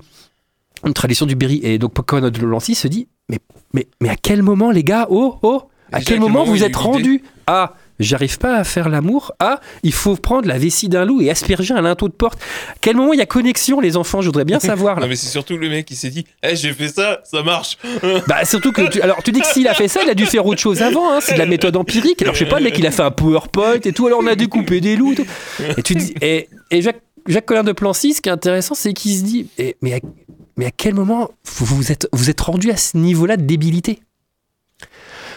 Une tradition du Berry. Et donc, Conan de Lancy se dit mais, mais, mais à quel moment, les gars Oh, oh À quel à quel moment moment vous êtes rendus Ah, j'arrive pas à faire l'amour. Ah, il faut prendre la vessie d'un loup et asperger un linteau de porte. À quel moment il y a connexion, les enfants? Je voudrais bien savoir. là. Non mais c'est surtout le mec qui s'est dit, eh j'ai fait ça, ça marche. Bah surtout que tu, alors tu dis que s'il a fait ça, il a dû faire autre chose avant. hein, c'est de la méthode empirique. Alors je sais pas, le mec il a fait un PowerPoint et tout. Alors on a découpé des loups. Et, tout. et tu dis et, et Jacques, Jacques Collin de Plancy, ce qui est intéressant, c'est qu'il se dit et- mais à, mais à quel moment vous êtes vous êtes rendu à ce niveau-là de débilité?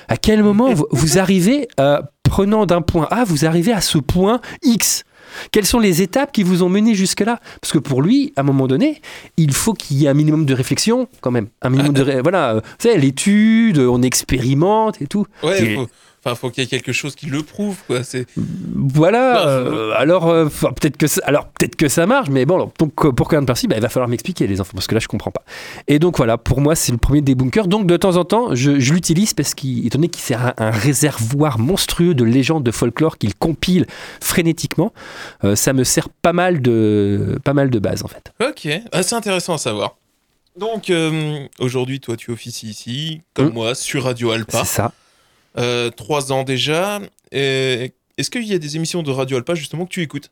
À quel moment vous, vous arrivez euh, prenant d'un point A, vous arrivez à ce point X? Quelles sont les étapes qui vous ont mené jusque-là? Parce que pour lui, à un moment donné, il faut qu'il y ait un minimum de réflexion, quand même. Un minimum de. ré- Voilà, euh, vous savez, l'étude, on expérimente et tout. Ouais, Et- faut, enfin faut qu'il y ait quelque chose qui le prouve quoi. C'est Voilà. Bah, euh, alors, euh, peut-être que, ça- alors peut-être que ça marche, mais bon, alors, donc euh, pour Conan Percy, bah, il va falloir m'expliquer les enfants, parce que là, je comprends pas. Et donc voilà, pour moi, c'est le premier des bunkers. Donc de temps en temps, je, je l'utilise parce qu'il, étant donné qu'il c'est un, un réservoir monstrueux de légendes, de folklore qu'il compile frénétiquement, euh, ça me sert pas mal de, pas mal de base en fait. ok, Ah, c'est intéressant à savoir. Donc aujourd'hui toi tu officies ici, comme Mm. moi, sur Radio Alpa. C'est ça. Euh, trois ans déjà. Est-ce qu'il y a des émissions de Radio Alpa justement que tu écoutes?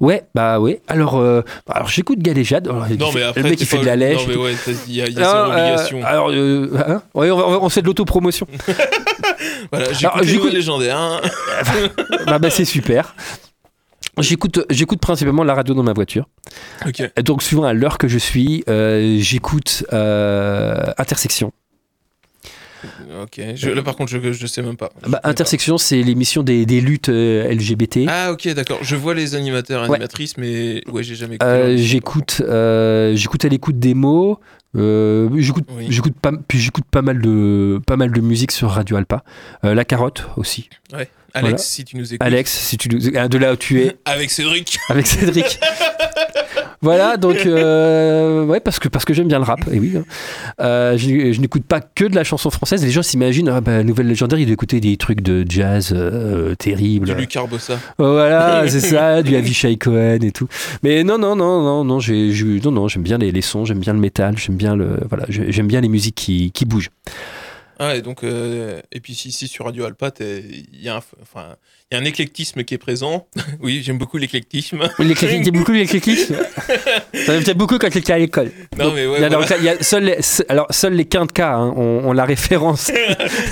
Ouais, bah ouais. Alors, euh, alors j'écoute Galéjade. Alors, Non mais après le mec il fait de la lèche. Non mais ouais, il y a, y a cette euh, obligation. alors, euh, hein Ouais, on, fait de l'autopromotion. Voilà, j'écoute légendaires. hein. bah, bah, c'est super. J'écoute, j'écoute principalement la radio dans ma voiture. Ok. Donc, suivant à l'heure que je suis, j'écoute Intersection. Ok. Je- là, par contre, je, je sais même pas. Je Bah, Intersection, c'est l'émission des, des luttes euh, LGBT. Ah, ok, d'accord. Je vois les animateurs, animatrices, mais ouais, j'ai jamais écouté. Euh, j'écoute, euh, j'écoute à l'écoute des mots. Euh, j'écoute, Oui. j'écoute pas, puis j'écoute pas mal de, pas mal de musique sur Radio Alpa. La carotte aussi. Alex, voilà. si tu nous écoutes. Alex, si tu, nous- ah, de là où tu es, Avec Cédric. avec Cédric. voilà, donc euh, ouais, parce que parce que j'aime bien le rap. Et oui, hein. Euh, je, je n'écoute pas que de la chanson française. Les gens s'imaginent, ah, bah, nouvelle légendaire, il doit écouter des trucs de jazz euh, terribles. Du Luc Arbossa. Oh, Voilà, c'est ça, du Avishai Cohen et tout. Mais non, non, non, non, non, j'ai, non, non, j'aime bien les, les sons, j'aime bien le métal, j'aime bien le, voilà, j'ai- j'aime bien les musiques qui, qui bougent. Ah, et donc, et puis ici, sur Radio Alpa, il y, a un- enfin, y a un éclectisme qui est présent. oui, j'aime beaucoup l'éclectisme. Y a beaucoup l'éclectisme. Ça me beaucoup quand est à l'école. Non, mais ouais, Il y a dans voilà. il y a seuls les, alors, seuls les quintes cas hein, ont, ont la référence.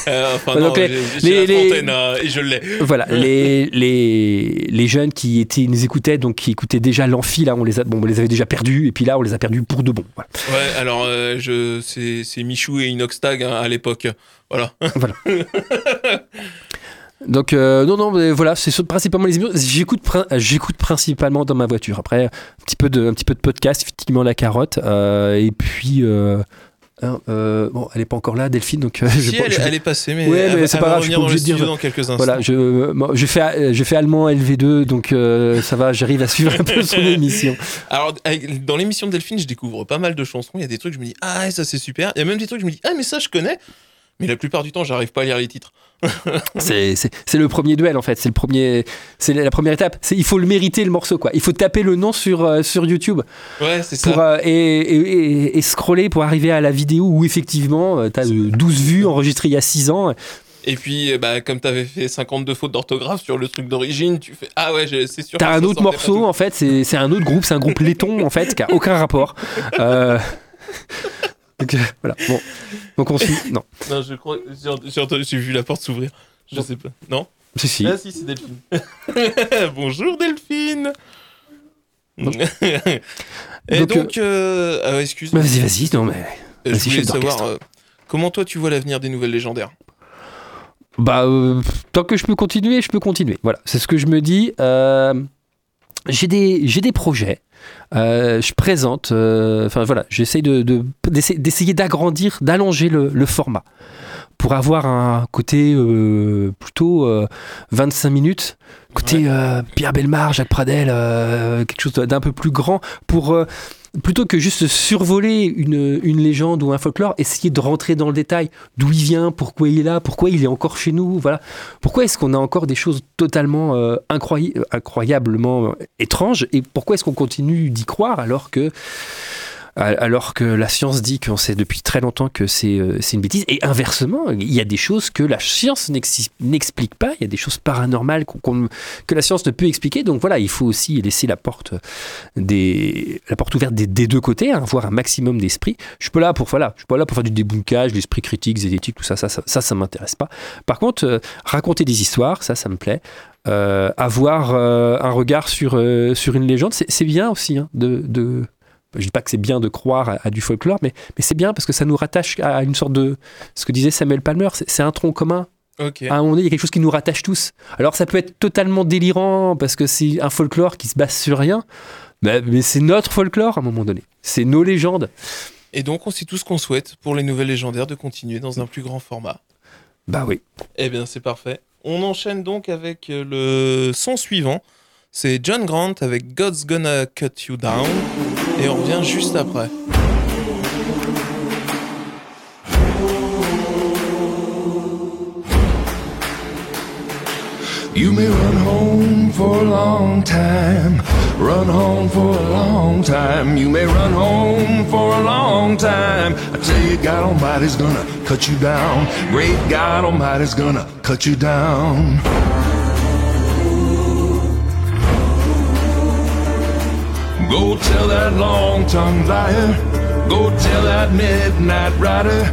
Euh, enfin, Donc, non, les- les- euh, et je l'ai. voilà, les, les, les jeunes qui étaient, nous écoutaient, donc qui écoutaient déjà l'amphi, là, on les, a, bon, on les avait déjà perdus, et puis là, on les a perdus pour de bon. Voilà. Ouais, alors, euh, je, c'est, Michou et Inoxtag hein, à l'époque. Voilà. Donc euh, non non mais voilà c'est principalement les émissions j'écoute j'écoute principalement dans ma voiture après un petit peu de un petit peu de podcast effectivement la carotte euh, et puis euh, hein, euh, bon elle est pas encore là Delphine donc je, Si, elle, je- elle est passée, mais, Ouais, mais c'est pas grave, je de dire- dans quelques instants. voilà je je fais je fais allemand LV2 donc ça va j'arrive à suivre un peu son émission Alors, avec- dans l'émission de Delphine, je découvre pas mal de chansons. Il y a des trucs, je me dis, ah, ça c'est super. Il y a même des trucs, je me dis, ah, mais ça je connais. Mais la plupart du temps, j'arrive pas à lire les titres. c'est le premier duel en fait c'est le premier c'est la première étape il faut le mériter le morceau quoi il faut taper le nom sur euh, sur YouTube Ouais, c'est ça. euh, et, et, et- et scroller pour arriver à la vidéo où effectivement tu as 12 vues enregistrées il y a 6 ans. Et puis, euh, bah, comme t'avais fait 52 fautes d'orthographe sur le truc d'origine, tu fais, ah ouais, c'est sûr. Tu as que un autre morceau en fait, c'est c'est un autre groupe, c'est un groupe laiton en fait qui a aucun rapport. Euh, Donc euh, voilà, bon. Donc on suit. Non, Non, je crois, j'ai- vu la porte s'ouvrir. Je sais pas. Non? Si, si. Ah si, c'est Delphine. Bonjour Delphine. Et Donc, donc, euh, ah excuse. Bah, vas-y, vas-y, non mais. je vas-y, voulais savoir euh, comment toi tu vois l'avenir des nouvelles légendaires? Bah, euh, tant que je peux continuer, je peux continuer. Voilà, c'est ce que je me dis. Euh, j'ai des, j'ai des projets. Euh, je présente. euh, Enfin voilà, j'essaye de, de- d'essayer, d'agrandir, d'allonger le, le format pour avoir un côté euh, plutôt euh, 25 minutes. Côté Pierre Belmar, Jacques Pradel, quelque chose d'un peu plus grand pour. Plutôt que juste survoler une, légende ou un folklore, essayer de rentrer dans le détail, d'où il vient, pourquoi il est là, pourquoi il est encore chez nous, voilà. Pourquoi est-ce qu'on a encore des choses totalement euh, incroyablement euh, étranges et pourquoi est-ce qu'on continue d'y croire alors que alors que la science dit qu'on sait depuis très longtemps que c'est euh, c'est une bêtise. Et inversement, il y a des choses que la science n'explique pas, il y a des choses paranormales que la science ne peut expliquer. Donc voilà, il faut aussi laisser la porte, la porte ouverte des, deux côtés, hein, avoir un maximum d'esprit. Je pas là pour, voilà, je suis pas là pour faire du débunkage, l'esprit critique, zététique, tout ça, ça, ça, ça, m'intéresse pas. Par contre, euh, raconter des histoires, ça, ça me plaît. Euh, avoir un regard sur, sur une légende, c'est bien aussi hein, de, je dis pas que c'est bien de croire à, à du folklore, mais, mais c'est bien parce que ça nous rattache à une sorte de. Ce que disait Samuel Palmer, c'est un tronc commun. À un moment donné, il y a quelque chose qui nous rattache tous. Alors ça peut être totalement délirant parce que c'est un folklore qui se base sur rien, mais, mais c'est notre folklore à un moment donné. C'est nos légendes. Et donc on sait tout ce qu'on souhaite pour les nouvelles légendaires de continuer dans un plus grand format. Bah oui. Eh bien c'est parfait. On enchaîne donc avec euh, le son suivant. C'est John Grant avec God's Gonna Cut You Down. Et on revient juste après. You may run home for a long time, run home for a long time. You may run home for a long time. I tell you, God Almighty's gonna cut you down. Great God Almighty's gonna cut you down. Go tell that long-tongued liar. Go tell that midnight rider.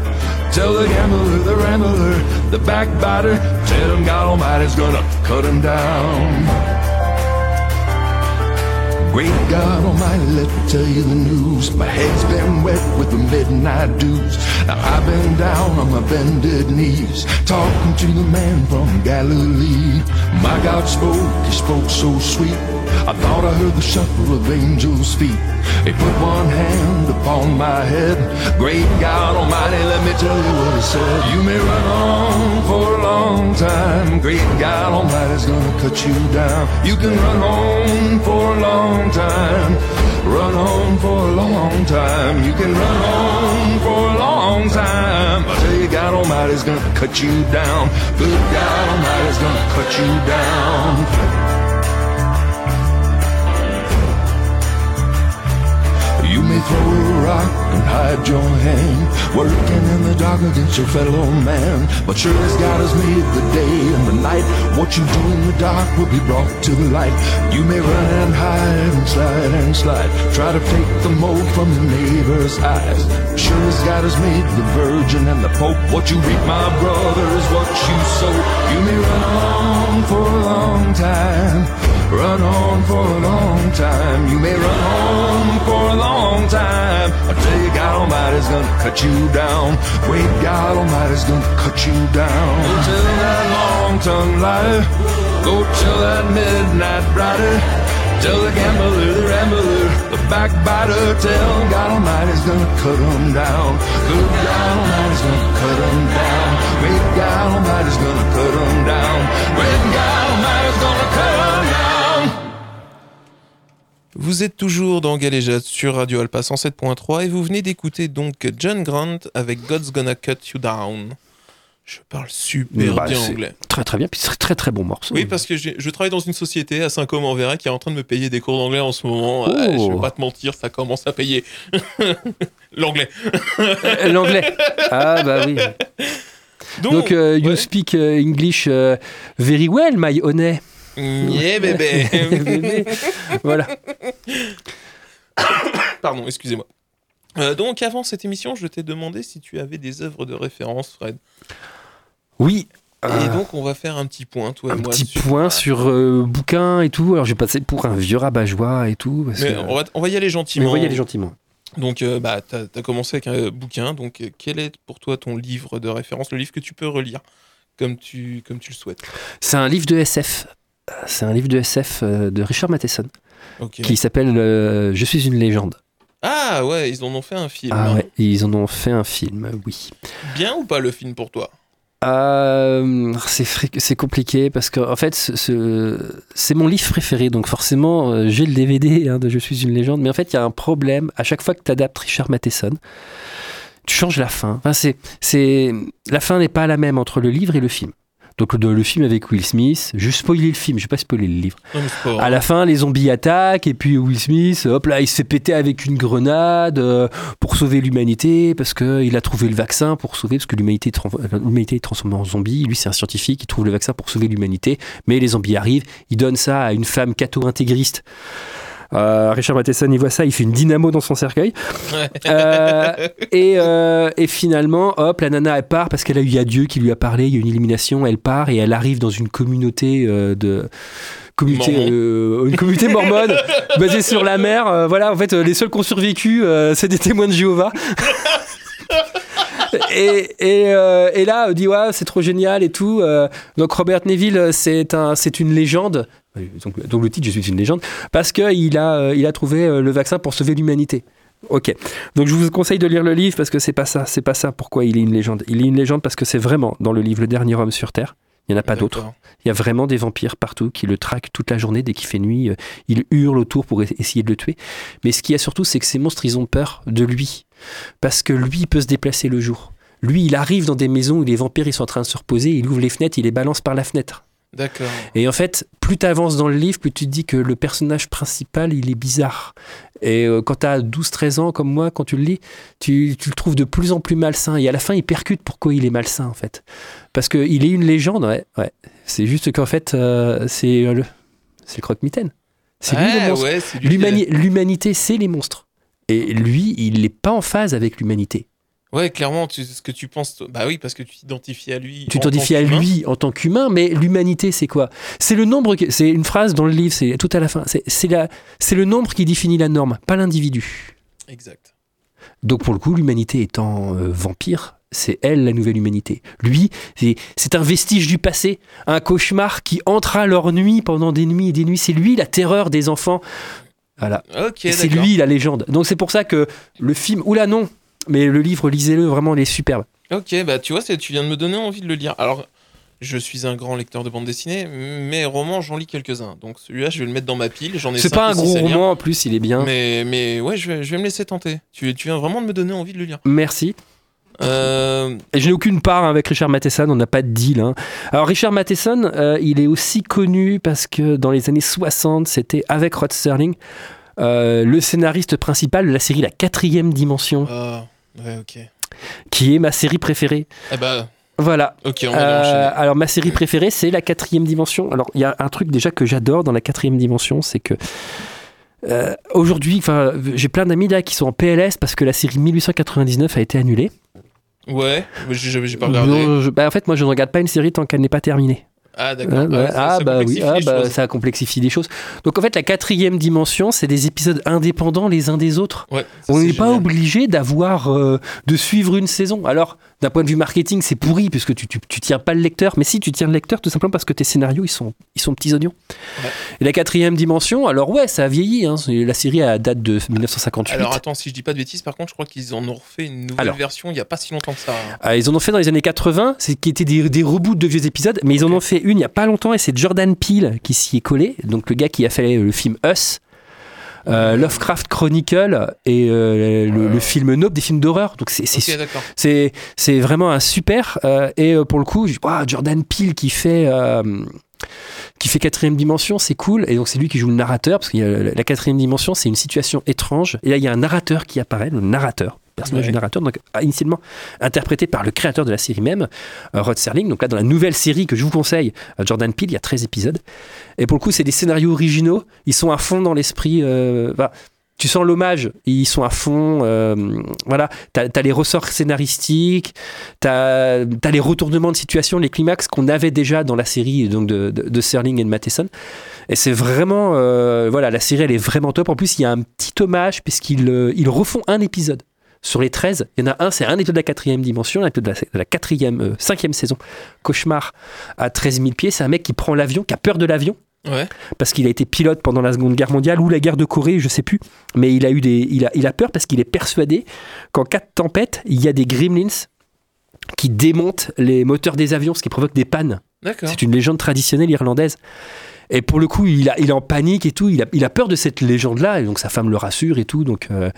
Tell the gambler, the rambler, the backbiter, tell him God Almighty's gonna cut him down. Great God Almighty, let me tell you the news. My head's been wet with the midnight dews. Now I've been down on my bended knees, talking to the man from Galilee. My God spoke, he spoke so sweet. I thought I heard the shuffle of angels' feet. He put one hand upon my head. Great God Almighty, let me tell you what he said. You may run on for a long time. Great God Almighty's gonna cut you down. You can run on for a long time. Run home for a long time. You can run home for a long time. I tell you, God Almighty's gonna cut you down. Good God Almighty's gonna cut you down. May throw a rock and hide your hand, working in the dark against your fellow man. But sure as God has made the day and the night, what you do in the dark will be brought to the light. You may run and hide and slide and slide, try to take the mold from your neighbor's eyes. Sure as God has made the virgin and the pope, what you reap, my brother, is what you sow. You may run on for a long time. Run on for a long time. You may run on for a long time. I tell you, God Almighty's gonna cut you down. Wait, God Almighty's gonna cut you down. Go tell that long tongue liar. Go tell that midnight rider. Tell the gambler, the rambler, the backbiter. Tell God Almighty's gonna cut him down. Good God Almighty's gonna cut him down. Wait, God Almighty's gonna cut him down. Wait, God Vous êtes toujours dans Galéjade sur Radio Alpa 107.3 et vous venez d'écouter donc John Grant avec God's Gonna Cut You Down. Je parle super Bah, bien anglais. Très très bien, puis c'est très très bon morceau. Oui, parce que je travaille dans une société à Saint-Côme-en-Véret qui est en train de me payer des cours d'anglais en ce moment. Oh. Ouais, je vais pas te mentir, ça commence à payer. L'anglais. Euh, L'anglais. Ah bah oui. Donc, Donc, euh, you ouais. speak euh, English euh, very well, my honey. Yeah, bébé. Bébé. voilà. Pardon, excusez-moi. Euh, donc, avant cette émission, je t'ai demandé si tu avais des œuvres de référence, Fred. Oui. Et euh, donc, on va faire un petit point, toi un et moi. petit sur- point sur euh, bouquin et tout. Alors j'ai passé pour un vieux rabat-joie et tout. Parce Mais que- on va, on va y aller Mais gentiment. on va y aller gentiment. Donc, bah, t'as as commencé avec un bouquin. Donc, quel est pour toi ton livre de référence, le livre que tu peux relire comme tu, comme tu le souhaites? C'est un livre de SF. Euh, C'est un livre de SF euh, de Richard Matheson qui s'appelle euh, Je suis une légende. Ah ouais, ils en ont fait un film. Ah ouais, ils en ont fait un film, oui. Bien ou pas le film pour toi? Euh, c'est compliqué parce que en fait ce- ce- c'est mon livre préféré donc forcément j'ai le DVD hein, de Je suis une légende mais en fait il y a un problème à chaque fois que tu adaptes Richard Matheson tu changes la fin enfin, c'est c'est la fin n'est pas la même entre le livre et le film donc le, le film avec Will Smith je vais spoiler le film je vais pas spoiler le livre à la fin, les zombies attaquent et puis Will Smith, hop là, il se fait péter avec une grenade euh, pour sauver l'humanité parce que il a trouvé le vaccin pour sauver parce que l'humanité l'humanité est transformée en zombie. Lui, c'est un scientifique, il trouve le vaccin pour sauver l'humanité, mais les zombies arrivent. Il donne ça à une femme catho-intégriste. Euh, Richard Matheson, il voit ça, il fait une dynamo dans son cercueil. Euh, et, euh, et finalement, hop, la nana, elle part parce qu'elle a eu il y a Dieu qui lui a parlé, il y a une illumination, elle part et elle arrive dans une communauté euh, de communauté, euh, une communauté mormone basée sur la mer. Euh, voilà, en fait, euh, les seuls qui ont survécu, euh, c'est des témoins de Jéhovah. Et, et, euh, là, dit ouais, c'est trop génial et tout. Euh, donc Robert Neville, c'est un, c'est une légende. Donc, donc le titre, je suis une légende, parce qu'il a, euh, il a trouvé euh, le vaccin pour sauver l'humanité. Ok. Donc je vous conseille de lire le livre parce que c'est pas ça, c'est pas ça. Pourquoi il est une légende Il est une légende parce que c'est vraiment dans le livre le dernier homme sur terre. Il n'y en a pas d'autre. D'accord. Il y a vraiment des vampires partout qui le traquent toute la journée dès qu'il fait nuit. euh, Ils hurlent autour pour essayer de le tuer. Mais ce qu'il y a surtout, c'est que ces monstres, ils ont peur de lui. Parce que lui, il peut se déplacer le jour. Lui, il arrive dans des maisons où les vampires ils sont en train de se reposer, il ouvre les fenêtres, il les balance par la fenêtre. D'accord. Et en fait, plus tu avances dans le livre, plus tu te dis que le personnage principal, il est bizarre. Et euh, quand tu as 12-13 ans, comme moi, quand tu le lis, tu, tu le trouves de plus en plus malsain. Et à la fin, il percute pourquoi il est malsain, en fait. Parce qu'il est une légende, ouais. ouais. C'est juste qu'en fait, euh, c'est euh, le, le croque-mitaine. C'est lui le Ouais, ouais, lui L'humani- L'humanité, c'est les monstres. Et lui, il n'est pas en phase avec l'humanité. Ouais, clairement, tu, ce que tu penses. Bah oui, parce que tu t'identifies à lui. Tu en t'identifies à lui en tant qu'humain, mais l'humanité, c'est quoi? C'est le nombre. C'est une phrase dans le livre, c'est tout à la fin. C'est le nombre qui définit la norme, pas l'individu. Exact. Donc pour le coup, l'humanité étant euh, vampire, c'est elle la nouvelle humanité. Lui, c'est- un vestige du passé, un cauchemar qui entra leur nuit pendant des nuits et des nuits. C'est lui la terreur des enfants. Voilà. Ok, c'est lui la légende. Donc c'est pour ça que le film, oula non, mais le livre, lisez-le, vraiment, il est superbe. Ok, bah tu vois, tu viens de me donner envie de le lire. Alors, je suis un grand lecteur de bande dessinée, mais romans, j'en lis quelques-uns. Donc celui-là, je vais le mettre dans ma pile. J'en ai C'est pas un gros roman en plus, il est bien. Mais, mais ouais, je vais, je vais me laisser tenter. Tu, tu viens vraiment de me donner envie de le lire. Merci. Euh, Et je n'ai aucune part avec Richard Matheson, on n'a pas de deal. hein. Alors Richard Matheson, euh, il est aussi connu parce que dans les années 60, c'était avec Rod Serling, euh, le scénariste principal de la série La quatrième dimension, ah, ouais, ok. qui est ma série préférée. Eh bah, Voilà. ok, on va Euh, alors ma série préférée, c'est La quatrième dimension. Alors il y a un truc déjà que j'adore dans La quatrième dimension, c'est que euh, aujourd'hui, enfin, j'ai plein d'amis là qui sont en PLS parce que la série 1899 a été annulée. Ouais, j'ai pas regardé. Non, je- bah, en fait, moi, je ne regarde pas une série tant qu'elle n'est pas terminée. Ah, d'accord. Ah, ça- Ah, ça bah oui, ah, bah, ça complexifie les choses. Donc en fait, la quatrième dimension, c'est des épisodes indépendants les uns des autres. Ouais, ça, On n'est pas obligé d'avoir euh, de suivre une saison. Alors, d'un point de vue marketing, c'est pourri puisque tu, tu, tu tiens pas le lecteur. Mais si tu tiens le lecteur, tout simplement parce que tes scénarios, ils sont, ils sont petits oignons. Ouais. Et la quatrième dimension, alors ouais, ça a vieilli. hein. La série a date de 1958. Alors attends, si je dis pas de bêtises, par contre, je crois qu'ils en ont refait une nouvelle Alors. version il y a pas si longtemps que ça. hein. Ah, ils en ont fait dans les années 80, c'est qui étaient des, des reboots de vieux épisodes, mais ils en ont fait une il y a pas longtemps et c'est Jordan Peele qui s'y est collé, donc le gars qui a fait le film Us, euh, Lovecraft Chronicle et euh, le, le film Nope, des films d'horreur. Donc c'est c'est vraiment un super euh, et pour le coup, Jordan Peele qui fait qui fait quatrième dimension, c'est cool. Et donc c'est lui qui joue le narrateur parce que la quatrième dimension, c'est une situation étrange. Et là, il y a un narrateur qui apparaît, le narrateur, personnage Ouais. du narrateur, donc initialement interprété par le créateur de la série même, Rod Serling. Donc là, dans la nouvelle série que je vous conseille, Jordan Peele, il y a 13 épisodes. Et pour le coup, c'est des scénarios originaux. Ils sont à fond dans l'esprit. euh, tu sens l'hommage, ils sont à fond. euh, voilà, t'as as les ressorts scénaristiques, t'as as les retournements de situation, les climax qu'on avait déjà dans la série donc de, de, de Serling et de Matheson. Et c'est vraiment, euh, voilà, la série elle est vraiment top. En plus, il y a un petit hommage puisqu'ils euh, ils refont un épisode. Sur les 13, il y en a un, c'est un épisode de la quatrième dimension, un épisode de la, de la quatrième, cinquième saison, Cauchemar à 13 000 pieds. C'est un mec qui prend l'avion, qui a peur de l'avion, Ouais. parce qu'il a été pilote pendant la Seconde Guerre mondiale ou la guerre de Corée, je sais plus. Mais il a eu des, il a, il a peur parce qu'il est persuadé qu'en cas de tempête, il y a des gremlins qui démontent les moteurs des avions, ce qui provoque des pannes. C'est une légende traditionnelle irlandaise. Et pour le coup, il, a, il est en panique et tout. Il a, il a peur de cette légende-là. Et donc sa femme le rassure et tout. Donc euh,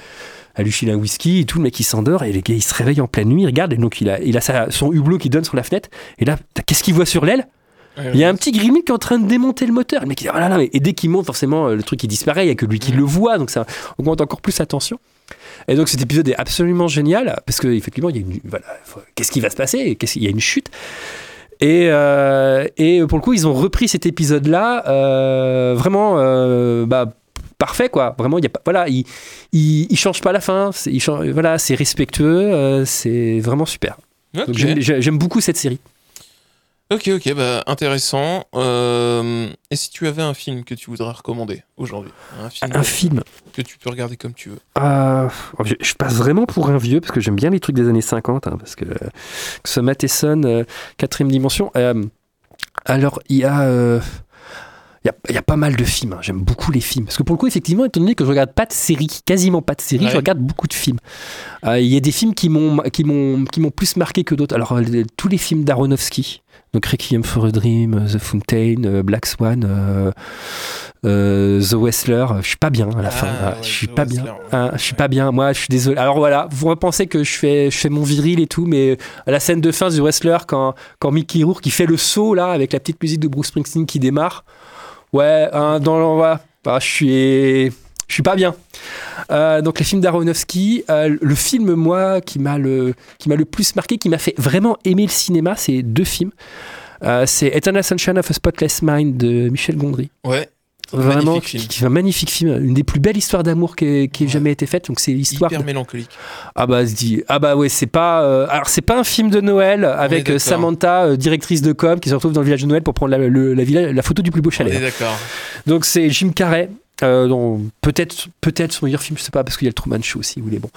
elle lui file un whisky et tout. Le mec il s'endort et le gars il se réveille en pleine nuit. Il regarde et donc il a, il a sa- son hublot qui donne sur la fenêtre. Et là, qu'est-ce qu'il voit sur l'aile? Ouais, il y a un petit gremlin qui est en train de démonter le moteur. Le mec il dit, oh là là, mais- et dès qu'il monte, forcément, euh, le truc il disparaît. Il n'y a que lui qui le voit, donc ça augmente encore plus la tension. Et donc cet épisode est absolument génial parce qu'effectivement, il y a une, voilà, faut- qu'est-ce qui va se passer? Il y a une chute. Et, euh, et pour le coup, ils ont repris cet épisode-là euh, vraiment euh, bah, parfait, quoi. Vraiment, il y a pas, voilà, il, il, il change pas la fin. c'est- Il change, voilà, c'est respectueux, c'est vraiment super. J'aime beaucoup cette série. Ok, ok, bah intéressant. Euh, et si tu avais un film que tu voudrais recommander aujourd'hui? Un film Un film. que tu peux regarder comme tu veux. Euh, je, je passe vraiment pour un vieux parce que j'aime bien les trucs des années 50 hein, parce que, que ce Matheson euh, quatrième dimension euh, alors il y a euh, il y, a, il y a pas mal de films, hein. j'aime beaucoup les films. Parce que pour le coup, effectivement, étant donné que je regarde pas de séries, quasiment pas de séries, Ouais. je regarde beaucoup de films. Euh, Il y a des films qui m'ont plus marqué que d'autres. Alors, tous les films d'Aronofsky, donc Requiem for a Dream, The Fountain, euh, Black Swan, euh, euh, The Wrestler, je suis pas bien à la Ah, fin. Ah, ouais, je suis The pas bien. Ouais. Ah, je suis pas bien. Moi, je suis désolé. Alors voilà, vous pensez que je fais, je fais mon viril et tout, mais à la scène de fin du wrestler, quand, quand Mickey Rourke qui fait le saut là, avec la petite musique de Bruce Springsteen qui démarre, ouais, hein, dans l'envoi, bah, je suis, je suis pas bien. Euh, donc les films d'Aronofsky, euh, le film moi qui m'a le, qui m'a le plus marqué, qui m'a fait vraiment aimer le cinéma, c'est deux films. Euh, c'est Eternal Sunshine of a Spotless Mind de Michel Gondry. Ouais. Vraiment, qui, est un magnifique film, une des plus belles histoires d'amour qui ait, qui ait Ouais. jamais été faite. Donc c'est l'histoire. Hyper de- mélancolique. Ah bah se dit, ah bah ouais, c'est pas. euh, alors c'est pas un film de Noël avec. Samantha, euh, directrice de com, qui se retrouve dans le village de Noël pour prendre la, le- la, villa- la photo du plus beau chalet. est d'accord. Donc c'est Jim Carrey. Euh, peut-être peut-être son meilleur film je sais pas parce qu'il y a le Truman Show aussi où il est bon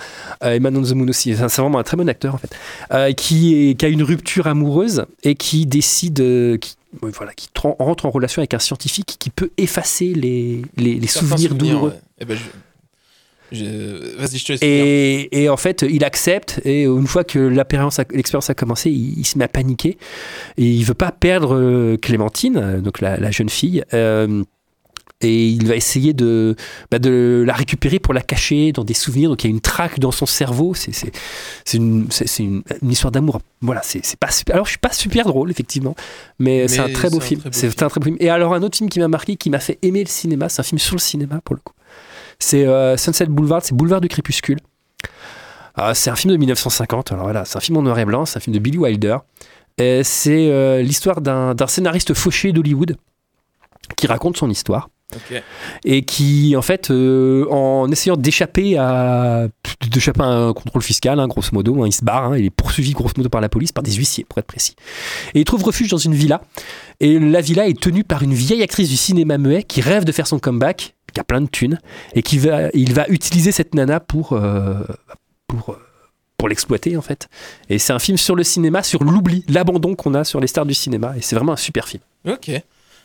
euh, et Man on the Moon aussi c'est vraiment un très bon acteur en fait Euh, qui est qui a une rupture amoureuse et qui décide euh, qui voilà qui tr- rentre en relation avec un scientifique qui peut effacer les les, souvenirs douloureux ouais. Eh ben, je- je- Vas-y, je te et, et en fait, il accepte. Et une fois que l'expérience a, commencé, il, il se met à paniquer. Et il veut pas perdre euh, Clémentine, donc la, la jeune fille. euh, et il va essayer de, bah, de la récupérer pour la cacher dans des souvenirs. Donc il y a une traque dans son cerveau. C'est, c'est, c'est, une, c'est, c'est une, une histoire d'amour. Voilà, c'est, pas super. Alors je suis pas super drôle, effectivement. Mais, c'est un très beau film. très beau c'est film. un très beau film. Et alors un autre film qui m'a marqué, qui m'a fait aimer le cinéma, c'est un film sur le cinéma pour le coup. C'est euh, Sunset Boulevard, c'est Boulevard du Crépuscule. Ah, c'est un film de 1950. Alors voilà, c'est un film en noir et blanc, c'est un film de Billy Wilder. Et c'est euh, l'histoire d'un d'un scénariste fauché d'Hollywood qui raconte son histoire et qui, en fait, euh, en essayant d'échapper à d'échapper à un contrôle fiscal, hein, grosso modo, hein, il se barre, hein, il est poursuivi grosso modo par la police, par des huissiers, pour être précis. Et il trouve refuge dans une villa. Et la villa est tenue par une vieille actrice du cinéma muet qui rêve de faire son comeback, qui a plein de thunes, et qui va, il va utiliser cette nana pour, euh, pour, euh, pour l'exploiter, en fait. Et c'est un film sur le cinéma, sur l'oubli, l'abandon qu'on a sur les stars du cinéma. Et c'est vraiment un super film. Ok.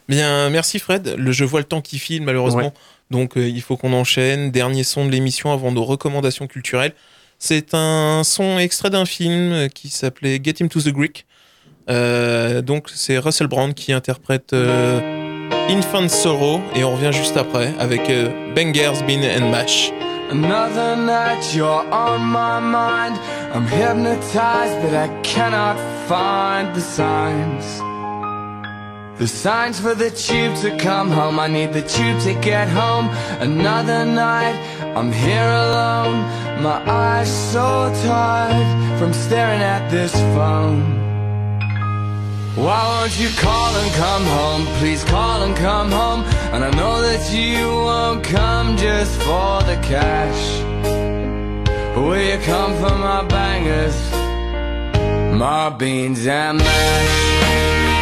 Bien, merci Fred. Le, je vois le temps qui file malheureusement. Ouais. Donc euh, il faut qu'on enchaîne. Dernier son de l'émission avant nos recommandations culturelles. C'est un son extrait d'un film euh, qui s'appelait Get Him to the Greek. Euh, donc c'est Russell Brand qui interprète euh, Infant Sorrow et on revient juste après avec euh, Bangers, Bean and Mash. Another night you're on my mind. I'm hypnotized, but I cannot find the signs. The signs for the tube to come home. I need the tube to get home. Another night, I'm here alone. My eyes so tired from staring at this phone. Why won't you call and come home? Please call and come home. And I know that you won't come just for the cash. Will you come for my bangers? My beans and mash.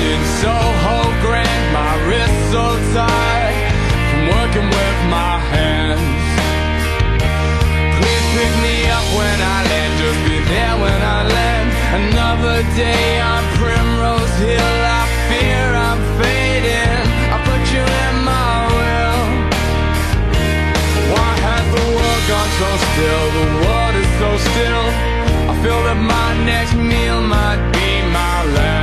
In Soho Grand. My wrist so tired from working with my hands. Please pick me up when I land, just be there when I land. Another day on Primrose Hill, I fear I'm fading. I put you in my will. Why has the world gone so still? The world is so still. I feel that my next meal might be my last.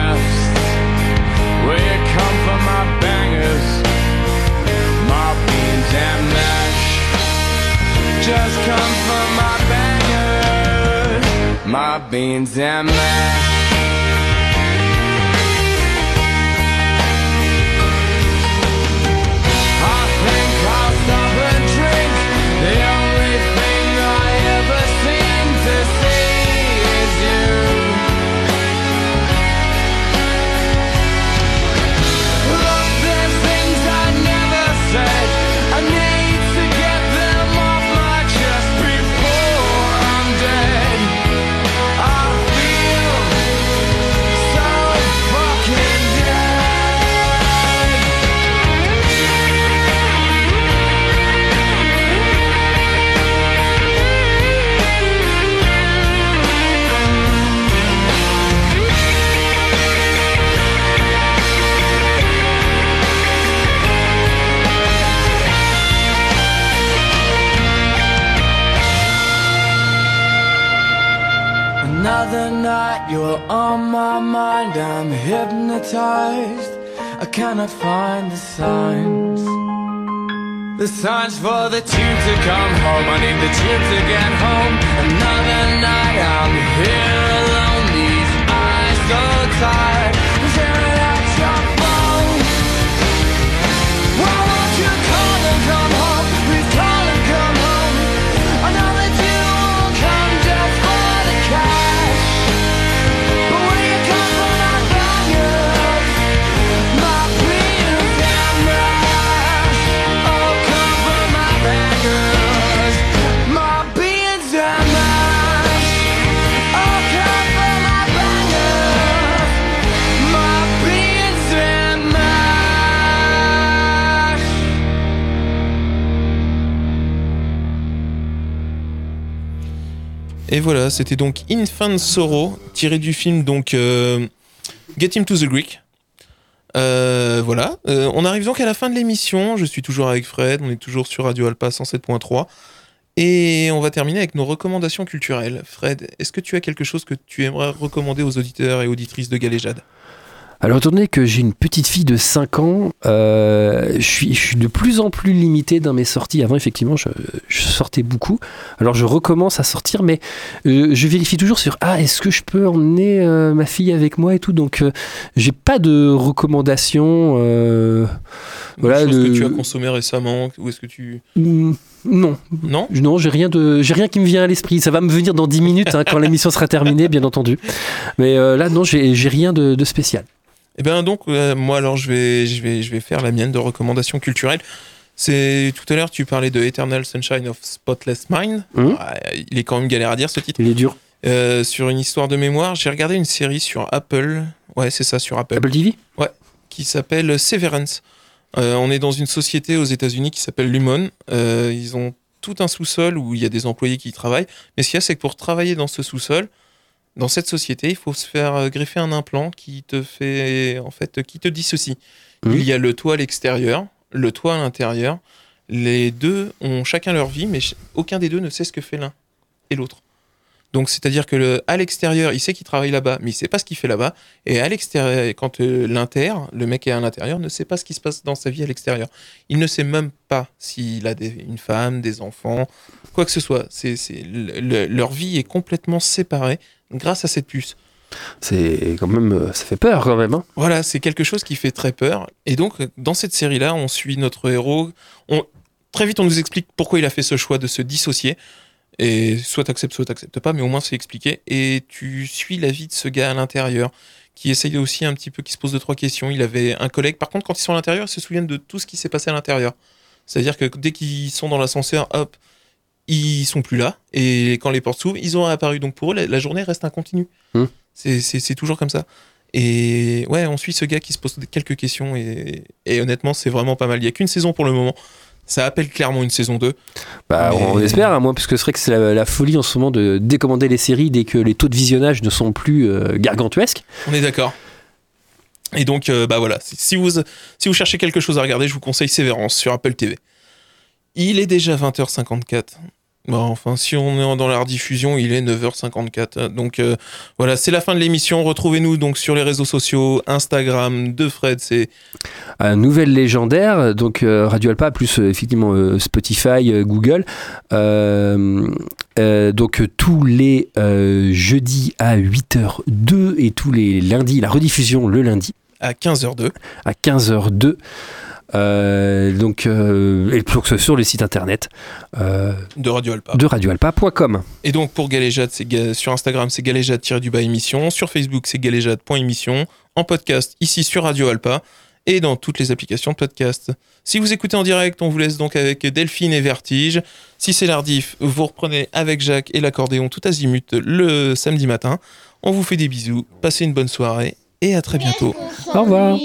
Just come for my bangers, my beans and mash. I think I'll stop I cannot find the signs. The signs for the tube to come home. I need the tube to get home. Another night, I'm here alone. These eyes so tired. Et voilà, c'était donc Infant Sorrow, tiré du film donc euh, Get Him to the Greek. Euh, voilà, Euh, on arrive donc à la fin de l'émission. Je suis toujours avec Fred, on est toujours sur Radio Alpa 107.3. Et on va terminer avec nos recommandations culturelles. Fred, est-ce que tu as quelque chose que tu aimerais recommander aux auditeurs et auditrices de Galéjade? Alors, étant donné que j'ai une petite fille de 5 ans, euh, je, suis, je suis de plus en plus limité dans mes sorties. Avant, effectivement, je, je sortais beaucoup. Alors, je recommence à sortir, mais euh, je vérifie toujours sur Ah, est-ce que je peux emmener euh, ma fille avec moi et tout? Donc, j'ai pas de recommandations. Voilà, chose le- que tu as consommé récemment Ou est-ce que tu... mm, non, Non non, j'ai rien de, j'ai rien qui me vient à l'esprit. Ça va me venir dans 10 minutes hein, quand l'émission sera terminée, bien entendu. Mais euh, là, non, j'ai j'ai rien de, de spécial. Eh bien donc, euh, moi alors je vais, je, vais, je vais faire la mienne de recommandations culturelles. C'est tout à l'heure tu parlais de Eternal Sunshine of Spotless Mind. Ouais, il est quand même galère à dire ce titre. Il est dur. Euh, sur une histoire de mémoire, j'ai regardé une série sur Apple. Ouais, c'est ça sur Apple. Apple TV qui s'appelle Severance. Euh, on est dans une société aux États-Unis qui s'appelle Lumon. Euh, ils ont tout un sous-sol où il y a des employés qui y travaillent. Mais ce qu'il y a, c'est que pour travailler dans ce sous-sol, dans cette société, il faut se faire euh, greffer un implant qui te fait, en fait, qui te dissocie. Mhm. Il y a le toit à l'extérieur, le toit à l'intérieur. Les deux ont chacun leur vie, mais aucun des deux ne sait ce que fait l'un et l'autre. Donc, c'est-à-dire que le, à l'extérieur, il sait qu'il travaille là-bas, mais il sait pas ce qu'il fait là-bas. Et à l'extérieur, quand euh, l'inter, le mec est à l'intérieur, ne sait pas ce qui se passe dans sa vie à l'extérieur. Il ne sait même pas s'il a des- une femme, des enfants, quoi que ce soit. C'est, c'est- le- le- leur vie est complètement séparée grâce à cette puce. C'est quand même, euh, ça fait peur quand même. hein. Voilà, c'est quelque chose qui fait très peur. Et donc, dans cette série-là, on suit notre héros. On, très vite, on nous explique pourquoi il a fait ce choix de se dissocier. Et soit t'acceptes, soit t'acceptes pas, mais au moins c'est expliqué. Et tu suis la vie de ce gars à l'intérieur, qui essaye aussi un petit peu, qui se pose deux, trois questions. Il avait un collègue. Par contre, quand ils sont à l'intérieur, ils se souviennent de tout ce qui s'est passé à l'intérieur. C'est-à-dire que dès qu'ils sont dans l'ascenseur, hop, ils sont plus là. Et quand les portes s'ouvrent, ils ont apparu. Donc pour eux, la, la journée reste incontinue. Hmm. C'est- toujours comme ça. Et ouais, on suit ce gars qui se pose quelques questions et, et honnêtement, c'est vraiment pas mal. Il y a qu'une saison pour le moment. Ça appelle clairement une saison 2. Bah, Mais- on espère, hein, moi, parce que c'est vrai que c'est la, la folie en ce moment de décommander les séries dès que les taux de visionnage ne sont plus euh, gargantuesques. On est d'accord. Et donc, euh, bah voilà, si vous, si vous cherchez quelque chose à regarder, je vous conseille Sévérance sur Apple TV. Il est déjà 20h54. Bon, enfin, si on est dans la rediffusion, il est 9h54. Donc euh, voilà, c'est la fin de l'émission. Retrouvez-nous donc sur les réseaux sociaux, Instagram de Fred, c'est nouvelle légendaire, donc euh, Radio Alpa plus euh, effectivement Spotify, Google. Donc tous les jeudis à 8h02 et tous les lundis, la rediffusion le lundi à 15h02. à 15h02. Euh, donc, euh, et donc sur le site internet euh, de Radio Alpa. de radioalpa.com. Et donc pour Galéjade, c'est ga- sur Instagram, c'est galéjade-du-bas émission. Sur Facebook, c'est galéjade.émission. En podcast, ici sur Radio Alpa. Et dans toutes les applications de podcast. Si vous écoutez en direct, on vous laisse donc avec Delphine et Vertige. Si c'est l'ardif, vous reprenez avec Jacques et l'accordéon tout azimut le samedi matin. On vous fait des bisous, passez une bonne soirée et à très bientôt. Au revoir.